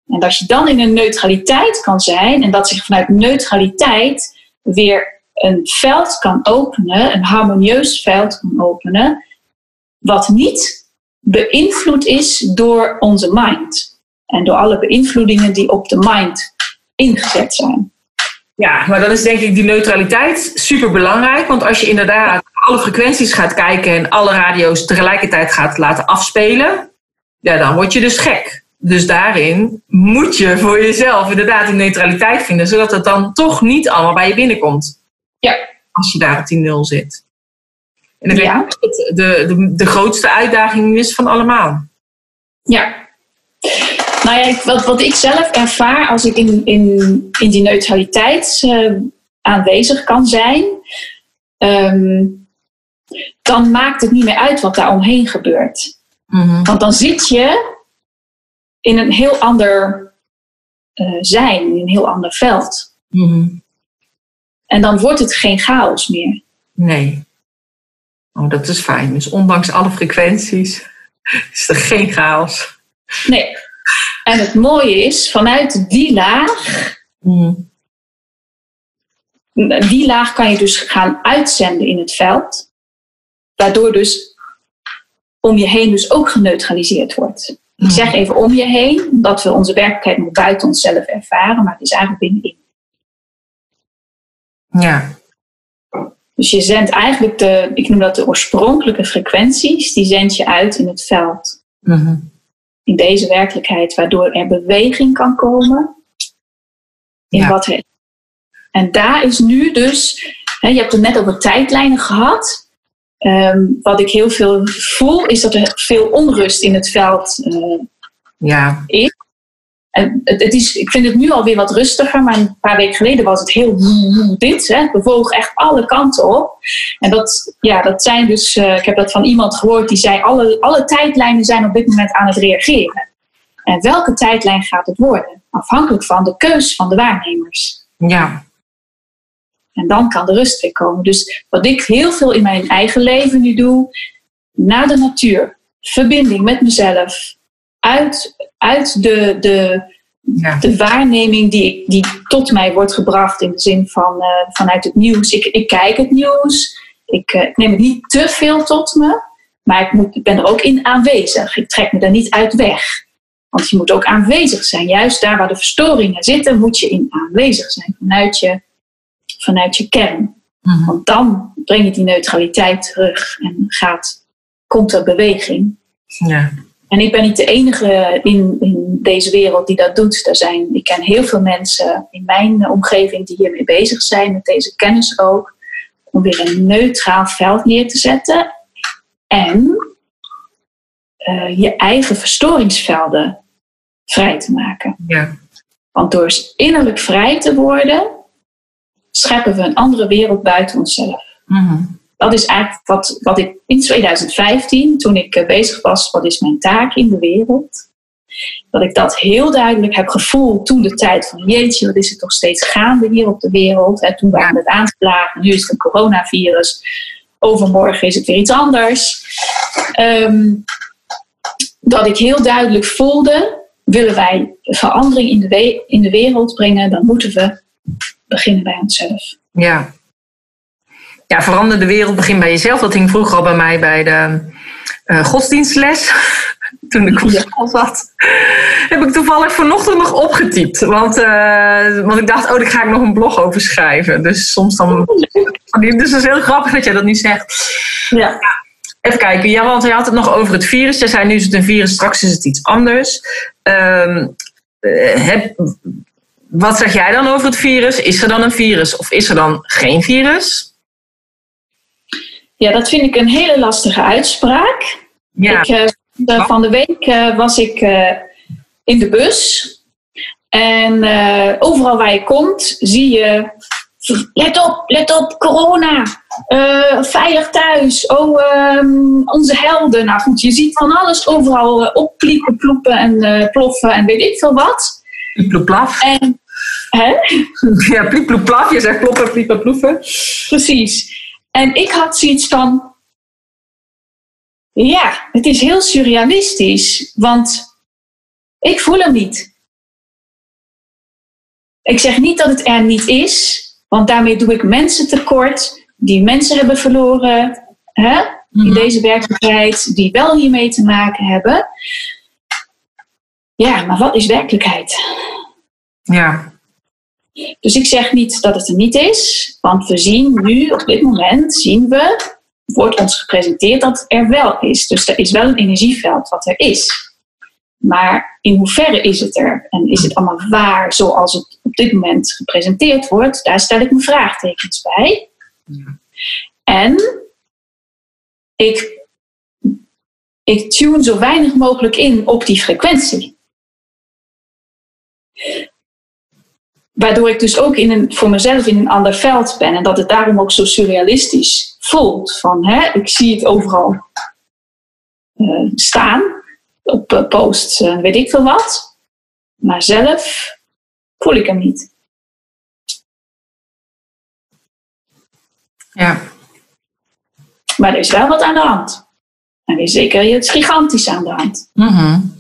En dat je dan in een neutraliteit kan zijn. En dat zich vanuit neutraliteit weer een veld kan openen, een harmonieus veld kan openen, wat niet beïnvloed is door onze mind. En door alle beïnvloedingen die op de mind ingezet zijn. Ja, maar dan is denk ik die neutraliteit super belangrijk. Want als je inderdaad alle frequenties gaat kijken en alle radio's tegelijkertijd gaat laten afspelen, ja, dan word je dus gek. Dus daarin moet je voor jezelf inderdaad die neutraliteit vinden, zodat het dan toch niet allemaal bij je binnenkomt. Ja. Als je daar op die nul zit. En ik Ja. denk dat de, de, de grootste uitdaging is van allemaal. Ja. Nou ja, wat, wat ik zelf ervaar als ik in, in, in die neutraliteit eh, aanwezig kan zijn, ehm, dan maakt het niet meer uit wat daar omheen gebeurt. Want dan zit je in een heel ander eh, zijn, in een heel ander veld. En dan wordt het geen chaos meer. Nee. Oh, dat is fijn. Dus ondanks alle frequenties is er geen chaos. Nee. En het mooie is, vanuit die laag, die laag kan je dus gaan uitzenden in het veld. Waardoor dus om je heen dus ook geneutraliseerd wordt. Ik zeg even om je heen, omdat we onze werkelijkheid nog buiten onszelf ervaren, maar het is eigenlijk binnenin. Ja. Dus je zendt eigenlijk de, ik noem dat de oorspronkelijke frequenties, die zend je uit in het veld. In deze werkelijkheid, waardoor er beweging kan komen in Ja. wat er En daar is nu dus, hè, je hebt het net over tijdlijnen gehad. Ehm, wat ik heel veel voel, is dat er veel onrust in het veld eh, Ja. En het, het is, ik vind het nu alweer wat rustiger, maar een paar weken geleden was het heel dit. Hè. Het bewoog echt alle kanten op. En dat, ja, dat zijn dus, eh, ik heb dat van iemand gehoord die zei, alle, alle tijdlijnen zijn op dit moment aan het reageren. En welke tijdlijn gaat het worden? Afhankelijk van de keus van de waarnemers. Ja. En dan kan de rust weer komen. Dus wat ik heel veel in mijn eigen leven nu doe, naar de natuur, verbinding met mezelf, uit, uit de, de, Ja. de waarneming die, die tot mij wordt gebracht in de zin van eh, vanuit het nieuws. Ik, ik kijk het nieuws, ik, eh, ik neem het niet te veel tot me, Maar ik, moet, ik ben er ook in aanwezig. Ik trek me er niet uit weg. Want je moet ook aanwezig zijn. Juist daar waar de verstoringen zitten, moet je in aanwezig zijn vanuit je, vanuit je kern. Mhm. Want dan breng je die neutraliteit terug en gaat, komt er beweging. Ja. En ik ben niet de enige in, in deze wereld die dat doet. Er zijn, ik ken heel veel mensen in mijn omgeving die hiermee bezig zijn, met deze kennis ook, om weer een neutraal veld neer te zetten. En eh, je eigen verstoringsvelden vrij te maken. Ja. Want door innerlijk vrij te worden, scheppen we een andere wereld buiten onszelf. Mhm. Dat is eigenlijk wat, wat ik in 2015, toen ik eh, bezig was, wat is mijn taak in de wereld? Dat ik dat heel duidelijk heb gevoeld toen de tijd van jeetje, wat is het toch steeds gaande hier op de wereld? Hè, toen waren het aangeklaagd, nu is het een coronavirus. Overmorgen is het weer iets anders. Ehm, dat ik heel duidelijk voelde, willen wij verandering in de, in de wereld brengen, dan moeten we beginnen bij onszelf. Ja. Ja, verander de wereld, begin bij jezelf. Dat hing vroeger al bij mij bij de eh, godsdienstles. Toen ik op school zat. Heb ik toevallig vanochtend nog opgetypt. Want, eh, want ik dacht, oh, daar ga ik nog een blog over schrijven. Dus soms dan... Dus het is heel grappig dat jij dat nu zegt. Ja. Even kijken, ja, want je had het nog over het virus. Jij zei nu is het een virus, straks is het iets anders. Ehm, eh, heb, wat zeg jij dan over het virus? Is er dan een virus of is er dan geen virus? Ja, dat vind ik een hele lastige uitspraak. Ja, Ik, eh, van de week eh, was ik eh, in de bus. En overal waar je komt, zie je. Let op, let op, corona. Veilig thuis. Oh, ehm, onze helden. Nou goed, je ziet van alles overal oppliepen, ploepen en ploffen en weet ik veel wat. plieploeplaf. En, hè? Ja, plieploeplaf. Je zegt ploppen, pliepen, ploefen. Precies. En ik had zoiets van. Ja, het is heel surrealistisch, want ik voel hem niet. Ik zeg niet dat het er niet is, want daarmee doe ik mensen tekort die mensen hebben verloren hè, in deze werkelijkheid, die wel hiermee te maken hebben. Ja, maar wat is werkelijkheid? Ja, Dus ik zeg niet dat het er niet is, want we zien nu, op dit moment, zien we, wordt ons gepresenteerd dat er wel is. Dus er is wel een energieveld wat er is. Maar in hoeverre is het er? En is het allemaal waar zoals het op dit moment gepresenteerd wordt? Daar stel ik me vraagtekens bij. En ik, ik tune zo weinig mogelijk in op die frequentie. Waardoor ik dus ook in een, voor mezelf in een ander veld ben. En dat het daarom ook zo surrealistisch voelt. Van, hè, ik zie het overal eh, staan. Op eh, posts, eh, weet ik veel wat. Maar zelf voel ik hem niet. ja. Maar er is wel wat aan de hand. En er is zeker iets gigantisch aan de hand. Mhm. Ja.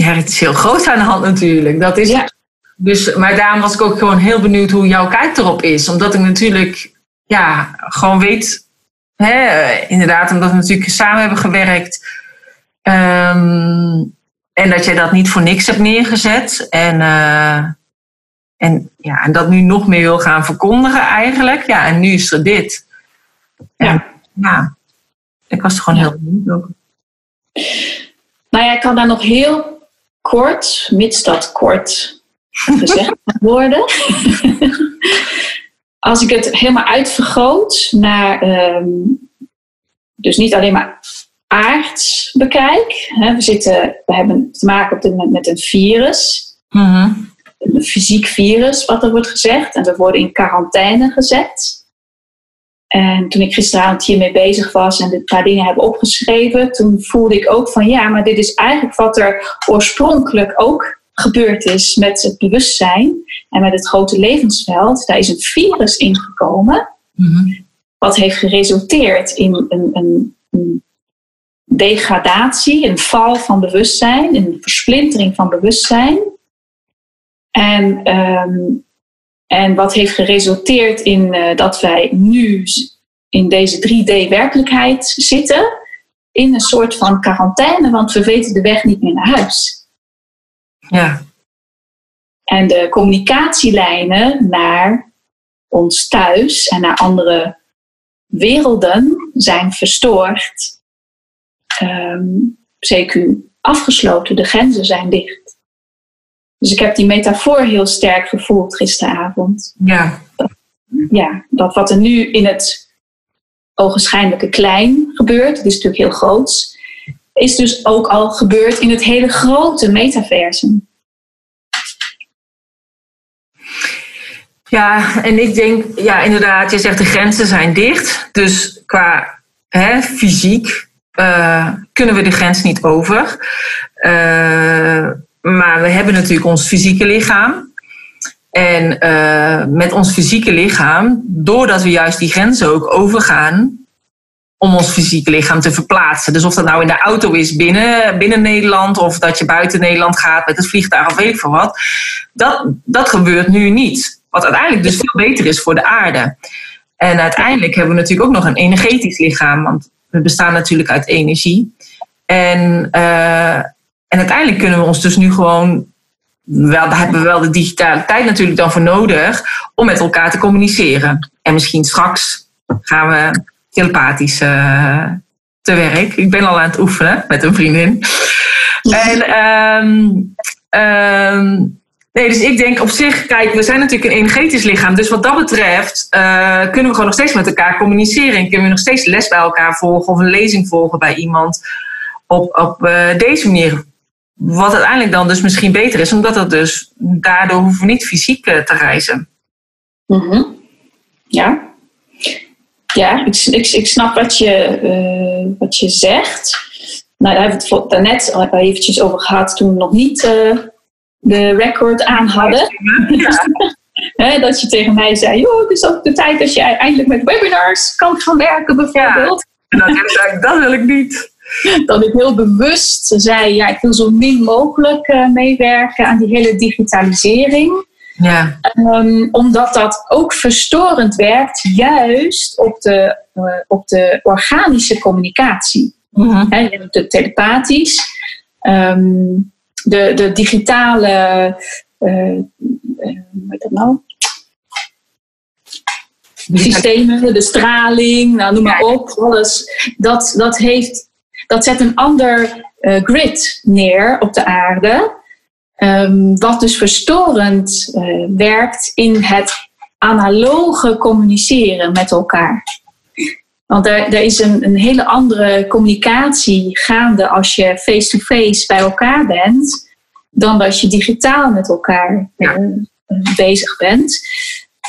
Ja, het is heel groot aan de hand natuurlijk. Dat is Ja. Dus, maar daarom was ik ook gewoon heel benieuwd hoe jouw kijk erop is. Omdat ik natuurlijk ja, gewoon weet, hè, inderdaad, omdat we natuurlijk samen hebben gewerkt. ehm, en dat jij dat niet voor niks hebt neergezet. En, eh, en, ja, en dat nu nog meer wil gaan verkondigen eigenlijk. Ja, en nu is er dit. En, Ja. ja. Ik was er gewoon Ja. heel benieuwd over. Nou ja, ik kan daar nog heel kort, mits dat kort gezegd mag worden. Als ik het helemaal uitvergroot naar, ehm, dus niet alleen maar aards bekijk. Hè, we, zitten, we hebben te maken op dit moment met een virus, Mhm. een fysiek virus, wat er wordt gezegd. En we worden in quarantaine gezet. En toen ik gisteravond hiermee bezig was en een paar dingen heb opgeschreven, toen voelde ik ook van ja, maar dit is eigenlijk wat er oorspronkelijk ook gebeurd is met het bewustzijn en met het grote levensveld. Daar is een virus ingekomen, Mhm. wat heeft geresulteerd in een, een, een degradatie, een val van bewustzijn, een versplintering van bewustzijn. En, ehm, en wat heeft geresulteerd in eh, dat wij nu in deze 3D-werkelijkheid zitten, in een soort van quarantaine, want we weten de weg niet meer naar huis. Ja. En de communicatielijnen naar ons thuis en naar andere werelden zijn verstoord. Ehm, CQ afgesloten, de grenzen zijn dicht. Dus ik heb die metafoor heel sterk gevoeld gisteravond. Ja. Ja, dat wat er nu in het ogenschijnlijke klein gebeurt, het is natuurlijk heel groot, is dus ook al gebeurd in het hele grote metaversum. Ja, en ik denk, ja, inderdaad, je zegt de grenzen zijn dicht. Dus qua hè, fysiek uh, kunnen we de grens niet over. Uh, maar we hebben natuurlijk ons fysieke lichaam. En uh, met ons fysieke lichaam, doordat we juist die grenzen ook overgaan, om ons fysieke lichaam te verplaatsen. Dus of dat nou in de auto is binnen, binnen Nederland, of dat je buiten Nederland gaat met het vliegtuig of weet ik veel wat, dat, dat gebeurt nu niet. Wat uiteindelijk dus veel beter is voor de aarde. En uiteindelijk hebben we natuurlijk ook nog een energetisch lichaam, want we bestaan natuurlijk uit energie. En, uh, en uiteindelijk kunnen we ons dus nu gewoon wel, daar hebben we wel de digitale tijd natuurlijk dan voor nodig om met elkaar te communiceren. En misschien straks gaan we telepathisch uh, te werk. Ik ben al aan het oefenen met een vriendin. En um, um, Nee, dus ik denk op zich, kijk, we zijn natuurlijk een energetisch lichaam. Dus wat dat betreft uh, kunnen we gewoon nog steeds met elkaar communiceren. En kunnen we nog steeds les bij elkaar volgen of een lezing volgen bij iemand op, op uh, deze manier. Wat uiteindelijk dan dus misschien beter is, omdat dat dus daardoor hoeven we niet fysiek uh, te reizen. Mm -hmm. Ja. Ja, ik, ik, ik snap wat je, wat je zegt. Nou, daar hebben we het daarnet al eventjes over gehad toen we nog niet de record aan hadden. dat je tegen mij zei, joh, het is ook de tijd dat je eindelijk met webinars kan gaan werken bijvoorbeeld. Ja, dat, dat wil ik niet. Dat ik heel bewust zei, ja, ik wil zo min mogelijk uh, meewerken aan die hele digitalisering. Ja. Um, omdat dat ook verstorend werkt, juist op de, uh, op de organische communicatie. Mm -hmm. He, de telepathisch. Um, de, de digitale, uh, hoe heet dat nou? Systemen, de straling, nou, noem maar op, alles. Dat, dat, heeft, dat zet een ander uh, grid neer op de aarde. Um, wat dus verstorend uh, werkt in het analoge communiceren met elkaar. Want er, er is een, een hele andere communicatie gaande als je face-to-face -face bij elkaar bent, dan als je digitaal met elkaar ja. uh, bezig bent.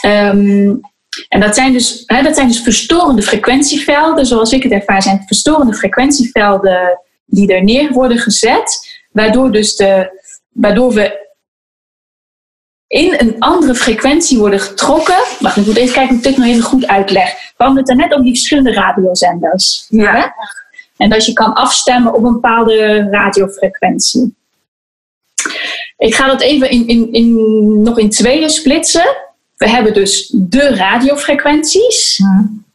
Um, en dat zijn, dus, hè, dat zijn dus verstorende frequentievelden, zoals ik het ervaar, zijn verstorende frequentievelden die er neer worden gezet, waardoor, dus de, waardoor we in een andere frequentie worden getrokken. Wacht, ik moet even kijken of ik dit nog even goed uitleg. We hadden het net over die verschillende radiozenders. Ja. Hè? En dat je kan afstemmen op een bepaalde radiofrequentie. Ik ga dat even in, in, in, nog in tweeën splitsen. We hebben dus de radiofrequenties hmm.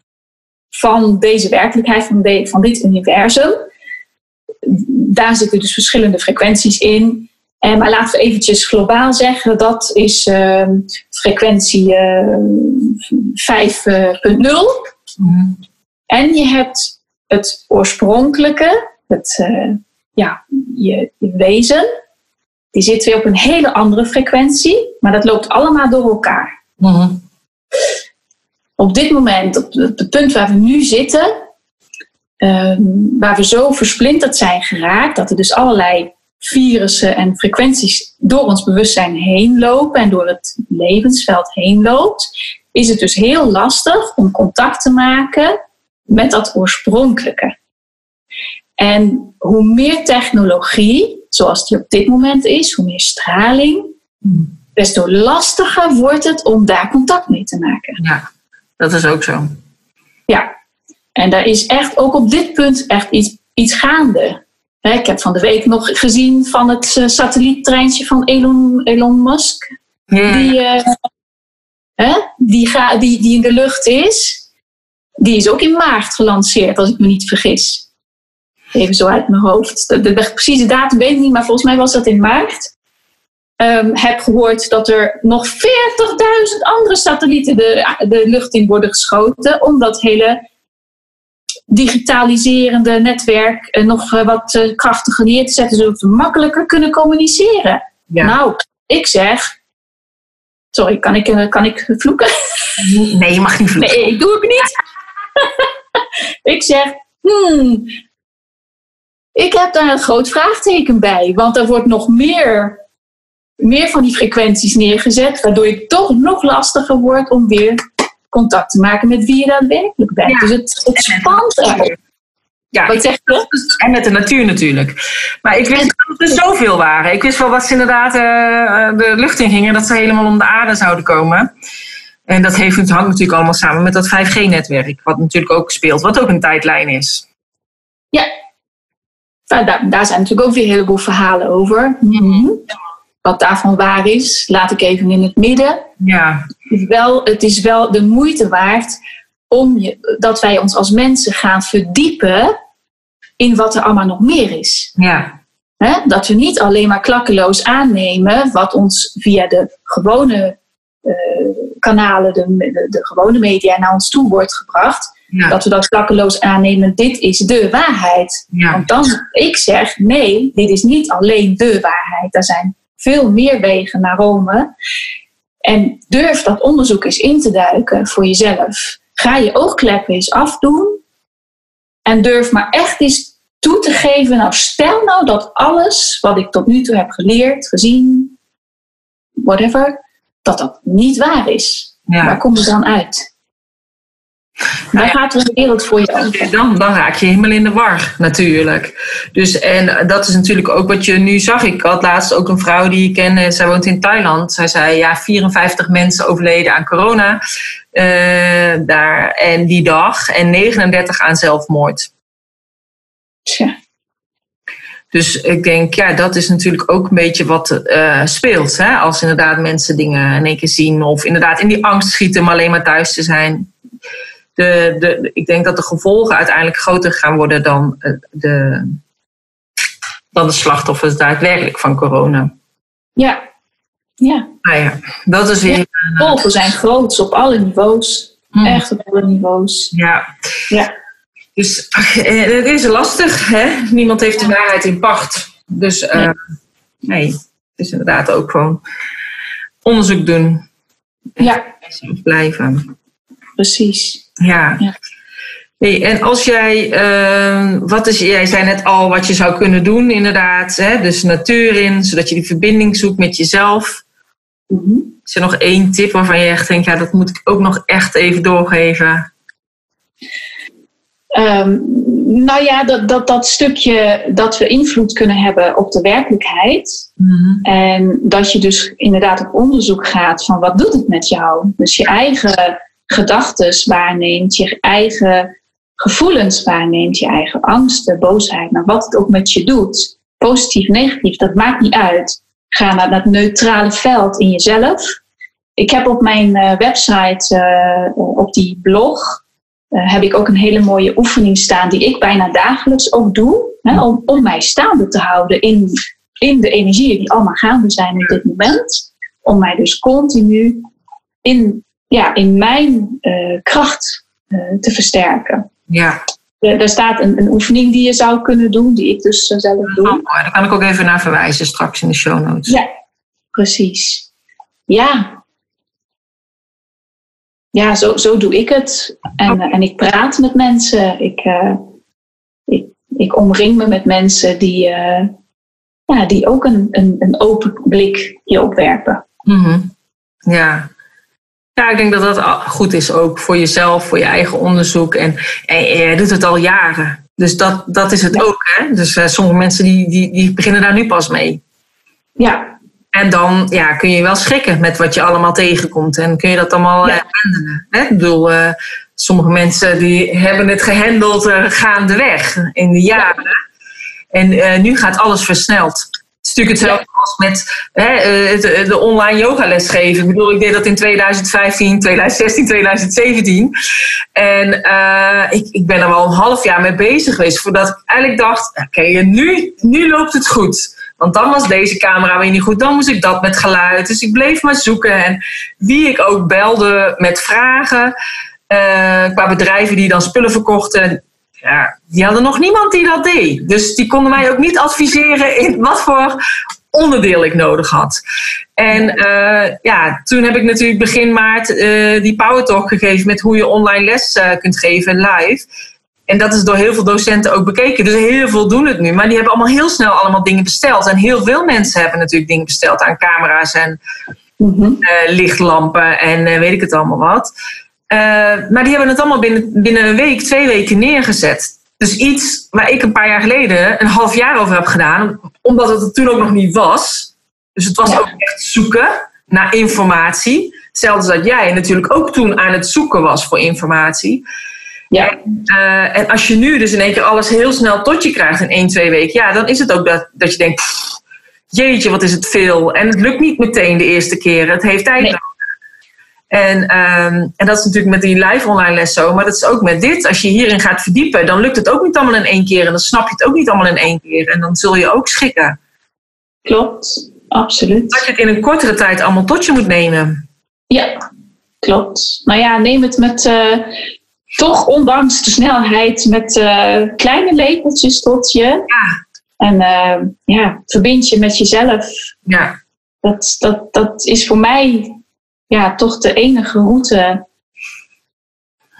van deze werkelijkheid, van, de, van dit universum. Daar zitten dus verschillende frequenties in. En, maar laten we eventjes globaal zeggen, dat is uh, frequentie uh, 5.0. Mm. En je hebt het oorspronkelijke, het, uh, ja, je, je, wezen. Die zit weer op een hele andere frequentie, maar dat loopt allemaal door elkaar. Mm. Op dit moment, op het punt waar we nu zitten, uh, waar we zo versplinterd zijn geraakt, dat er dus allerlei virussen en frequenties door ons bewustzijn heen lopen en door het levensveld heen loopt, is het dus heel lastig om contact te maken met dat oorspronkelijke. En hoe meer technologie, zoals die op dit moment is, hoe meer straling, des te lastiger wordt het om daar contact mee te maken. Ja, dat is ook zo. Ja, en daar is echt ook op dit punt echt iets, iets gaande. Ik heb van de week nog gezien van het uh, satelliettreintje van Elon, Elon Musk. Ja. Die, uh, hè, die, ga, die, die in de lucht is. die is ook in maart gelanceerd, als ik me niet vergis. Even zo uit mijn hoofd. De, de, de precieze datum weet ik niet, maar volgens mij was dat in maart. Um, heb gehoord dat er nog 40.000 andere satellieten de, de lucht in worden geschoten. Om dat hele digitaliserende netwerk nog wat uh, krachtiger neer te zetten, zodat we makkelijker kunnen communiceren. Ja. Nou, ik zeg. Sorry, kan ik, kan ik vloeken? Nee, je mag niet vloeken. Nee, ik doe het niet. ik zeg, hmm, ik heb daar een groot vraagteken bij. Want er wordt nog meer, meer van die frequenties neergezet, waardoor het toch nog lastiger wordt om weer contact te maken met wie je daadwerkelijk bent. Ja. Dus het, het spant. Ja, Wat zeg je? En met de natuur natuurlijk. Maar ik wist dat er zoveel waren. Ik wist wel dat ze inderdaad uh, de lucht in gingen, dat ze helemaal om de aarde zouden komen. En dat heeft, hangt natuurlijk allemaal samen met dat 5G-netwerk, wat natuurlijk ook speelt, wat ook een tijdlijn is. Ja, nou, daar, daar, zijn natuurlijk ook weer een heleboel verhalen over. Mm-hmm. Wat daarvan waar is, laat ik even in het midden. Ja. Het, is wel, het is wel de moeite waard om je, dat wij ons als mensen gaan verdiepen in wat er allemaal nog meer is. Ja. He? Dat we niet alleen maar klakkeloos aannemen wat ons via de gewone uh, kanalen, de, de, gewone media naar ons toe wordt gebracht. Ja. Dat we dat klakkeloos aannemen, dit is de waarheid. Ja. Want dan, ik zeg, nee, dit is niet alleen de waarheid. Er zijn veel meer wegen naar Rome. En durf dat onderzoek eens in te duiken voor jezelf. Ga je oogkleppen eens afdoen. En durf maar echt eens toe te geven. Nou, stel nou dat alles wat ik tot nu toe heb geleerd, gezien, whatever, dat dat niet waar is. Ja. Waar komt het dan uit? Daar gaat de wereld voor je open. Dan, dan raak je helemaal in de war, natuurlijk. Dus, en dat is natuurlijk ook wat je nu zag. Ik had laatst ook een vrouw die ik ken, zij woont in Thailand. Zij zei, ja, 54 mensen overleden aan corona uh, daar, en die dag. En 39 aan zelfmoord. Tja. Dus ik denk, ja, dat is natuurlijk ook een beetje wat uh, speelt. Hè? Als inderdaad mensen dingen in één keer zien. Of inderdaad in die angst schieten om alleen maar thuis te zijn. De, de, ik denk dat de gevolgen uiteindelijk groter gaan worden dan de, dan de slachtoffers daadwerkelijk van corona. Ja, ja. Nou ja, dat is weer. De gevolgen zijn groot op alle niveaus. Hmm. Echt op alle niveaus. Ja. ja. Dus het is lastig, hè? Niemand heeft de waarheid in pacht. Dus uh, nee. nee, het is inderdaad ook gewoon onderzoek doen. Ja. En blijven. Precies. Ja. ja. Hey, en als jij, uh, wat is, jij zei net al wat je zou kunnen doen, inderdaad. Hè? Dus natuur in, zodat je die verbinding zoekt met jezelf. Mm -hmm. Is er nog één tip waarvan je echt denkt, ja, dat moet ik ook nog echt even doorgeven? Um, nou ja, dat, dat, dat stukje dat we invloed kunnen hebben op de werkelijkheid. Mm -hmm. En dat je dus inderdaad op onderzoek gaat van wat doet het met jou? Dus je eigen gedachten waarneemt, je eigen gevoelens waarneemt, je eigen angsten, boosheid, maar wat het ook met je doet, positief, negatief, dat maakt niet uit. Ga naar dat neutrale veld in jezelf. Ik heb op mijn uh, website, uh, op die blog, uh, heb ik ook een hele mooie oefening staan die ik bijna dagelijks ook doe, hè, om, om mij staande te houden in, in de energieën die allemaal gaande zijn op dit moment. Om mij dus continu in ja, in mijn uh, kracht uh, te versterken. Ja. Daar staat een, een, oefening die je zou kunnen doen, die ik dus zelf doe. Oh, daar kan ik ook even naar verwijzen straks in de show notes. Ja, precies. Ja. Ja, zo, zo doe ik het. En, en ik praat met mensen. Ik, ik, ik omring me met mensen die, ja, die ook een, een, een open blikje opwerpen. Mm -hmm. Ja, ja, ik denk dat dat goed is ook voor jezelf, voor je eigen onderzoek. En, en je doet het al jaren. Dus dat, dat is het ja. ook. Hè? Dus uh, sommige mensen die, die, die beginnen daar nu pas mee. Ja. En dan ja, kun je wel schrikken met wat je allemaal tegenkomt. En kun je dat allemaal ja. uh, handelen. Hè? Ik bedoel, uh, sommige mensen die hebben het gehandeld gaandeweg in de jaren. En nu gaat alles versneld. Is natuurlijk hetzelfde als met hè, eh, de online yogales geven. Ik bedoel, ik deed dat in 2015, 2016, 2017. En uh, ik, ik ben er wel een half jaar mee bezig geweest voordat ik eigenlijk dacht, oké, nu, nu loopt het goed. Want dan was deze camera weer niet goed. Dan moest ik dat met geluid. Dus ik bleef maar zoeken. En wie ik ook belde met vragen. Uh, qua bedrijven die dan spullen verkochten. Ja, die hadden nog niemand die dat deed. Dus die konden mij ook niet adviseren in wat voor onderdeel ik nodig had. En uh, ja, toen heb ik natuurlijk begin maart uh, die Power Talk gegeven met hoe je online les uh, kunt geven live. En dat is door heel veel docenten ook bekeken. Dus heel veel doen het nu. Maar die hebben allemaal heel snel allemaal dingen besteld. En heel veel mensen hebben natuurlijk dingen besteld aan camera's en mm-hmm. lichtlampen en weet ik het allemaal wat. Maar die hebben het allemaal binnen, binnen een week, twee weken neergezet. Dus iets waar ik een paar jaar geleden een half jaar over heb gedaan, omdat het er toen ook nog niet was. Dus het was ook echt zoeken naar informatie. Hetzelfde dat jij natuurlijk ook toen aan het zoeken was voor informatie. Ja. En, uh, en, als je nu dus in één keer alles heel snel tot je krijgt in één, twee weken, ja, dan is het ook dat, dat je denkt, pff, jeetje, wat is het veel. En het lukt niet meteen de eerste keer. Het heeft tijd. En, um, en dat is natuurlijk met die live online les zo, maar dat is ook met dit. Als je hierin gaat verdiepen, dan lukt het ook niet allemaal in één keer. En dan snap je het ook niet allemaal in één keer. En dan zul je ook schikken. Klopt, absoluut. Dat je het in een kortere tijd allemaal tot je moet nemen. Ja, klopt. Nou ja, neem het met uh, toch ondanks de snelheid met uh, kleine lepeltjes tot je. Ja. En uh, ja, verbind je met jezelf. Ja. Dat, dat, dat is voor mij ja, toch de enige route.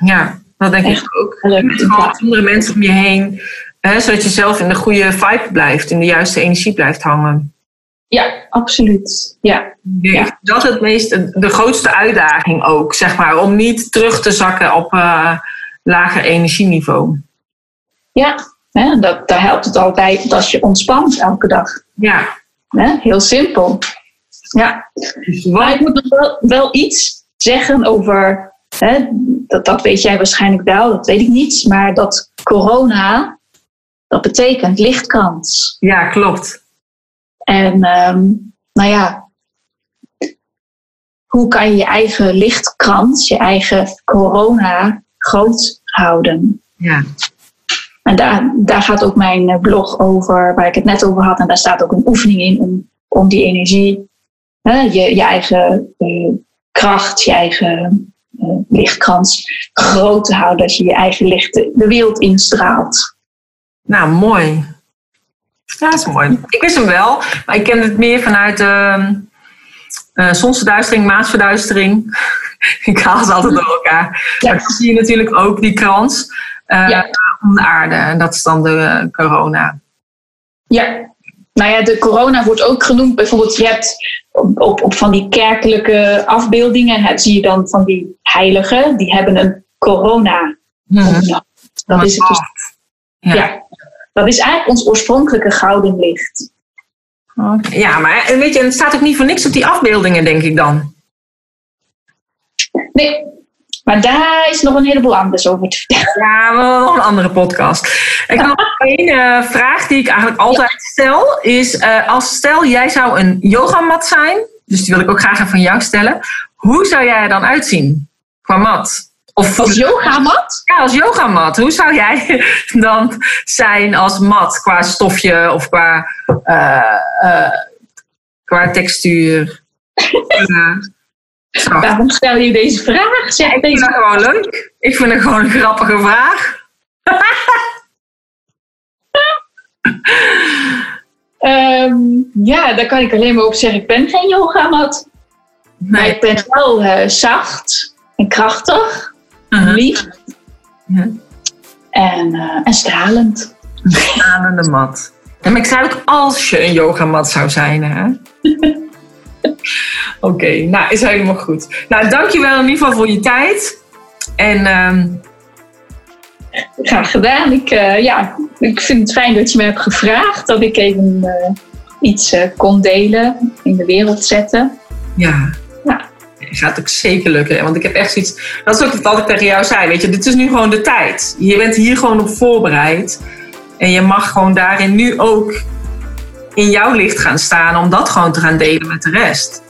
Ja, dat denk Echt ik ook. Met andere mensen om je heen. Hè, zodat je zelf in de goede vibe blijft. In de juiste energie blijft hangen. Ja, absoluut. Ja. Ja. Dat is het meest, de grootste uitdaging ook, zeg maar. Om niet terug te zakken op uh, lager energieniveau. Ja, hè, dat, daar helpt het altijd als je ontspant elke dag. Ja. Hè, heel simpel. Ja. Maar ik moet nog wel, wel iets zeggen over, hè, dat, dat weet jij waarschijnlijk wel, dat weet ik niet, maar dat corona, dat betekent lichtkans. Ja, klopt. En um, nou ja, hoe kan je je eigen lichtkrans, je eigen corona groot houden? Ja. En daar, daar gaat ook mijn blog over, waar ik het net over had. En daar staat ook een oefening in om, om die energie hè, je, je eigen uh, kracht, je eigen uh, lichtkrans groot te houden. Dat je je eigen licht de, wereld instraalt. Nou, mooi. Ja, dat is mooi. Ik wist hem wel, maar ik ken het meer vanuit uh, uh, zonsverduistering, maasverduistering. ik haal ze altijd door elkaar. Ja. Maar dan zie je natuurlijk ook die krans uh, ja. om de aarde. En dat is dan de corona. Ja, nou ja, de corona wordt ook genoemd. Bijvoorbeeld, je hebt op, op, op van die kerkelijke afbeeldingen, hè, zie je dan van die heiligen, die hebben een corona. Hmm. Dat is het dus. Ja. ja. dat is eigenlijk ons oorspronkelijke gouden licht. Okay. Ja, maar weet je, het staat ook niet voor niks op die afbeeldingen, denk ik dan. Nee, maar daar is nog een heleboel anders over te vertellen. Ja, wel een andere podcast. Ik heb nog één uh, vraag die ik eigenlijk altijd ja. stel. Is uh, als stel jij zou een yogamat zijn. Dus die wil ik ook graag even van jou stellen. Hoe zou jij er dan uitzien qua mat? Of als yogamat? Ja, als yogamat. Hoe zou jij dan zijn als mat qua stofje of qua, uh, qua textuur? Zo. Waarom stel je deze vraag? Zeg ik vind het gewoon leuk. Ik vind het gewoon een grappige vraag. um, ja, daar kan ik alleen maar op zeggen. Ik ben geen yogamat. Nee. Maar ik ben wel uh, zacht en krachtig. Uh-huh. Lief. Ja. En, uh, en stralend. Een stralende mat. En ik zou ook als je een yogamat zou zijn, hè? Oké, okay, nou is helemaal goed. Nou, dankjewel in ieder geval voor je tijd. En um... graag gedaan. Ik, uh, ja, ik vind het fijn dat je me hebt gevraagd dat ik even uh, iets uh, kon delen, in de wereld zetten. Ja. ja. Gaat ook zeker lukken, want ik heb echt zoiets. Dat is ook wat ik tegen jou zei. Weet je, dit is nu gewoon de tijd. Je bent hier gewoon op voorbereid. En je mag gewoon daarin nu ook in jouw licht gaan staan om dat gewoon te gaan delen met de rest.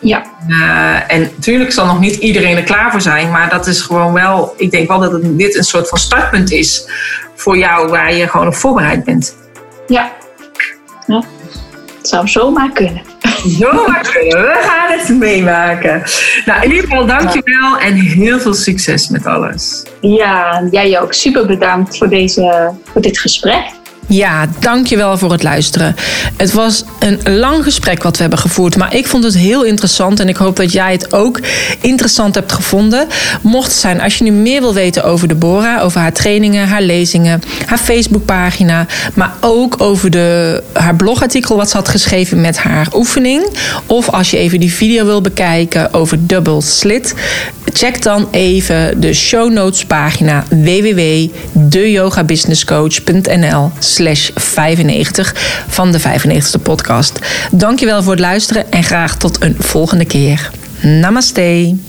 Ja. Uh, en natuurlijk zal nog niet iedereen er klaar voor zijn, maar dat is gewoon wel, ik denk wel dat het, dit een soort van startpunt is voor jou waar je gewoon op voorbereid bent. Ja. ja. Het zou zomaar kunnen. Zomaar kunnen. We gaan het meemaken. Nou, in ieder geval dankjewel en heel veel succes met alles. Ja, jij ook. Super bedankt voor, deze, voor dit gesprek. Ja, dankjewel voor het luisteren. Het was een lang gesprek wat we hebben gevoerd, maar ik vond het heel interessant en ik hoop dat jij het ook interessant hebt gevonden. Mocht het zijn, als je nu meer wil weten over Deborah, over haar trainingen, haar lezingen, haar Facebookpagina, maar ook over de, haar blogartikel wat ze had geschreven met haar oefening, of als je even die video wil bekijken over double slit, check dan even de show notes pagina www.deyogabusinesscoach.nl slash 95 van de 95ste podcast. Dankjewel voor het luisteren en graag tot een volgende keer. Namaste.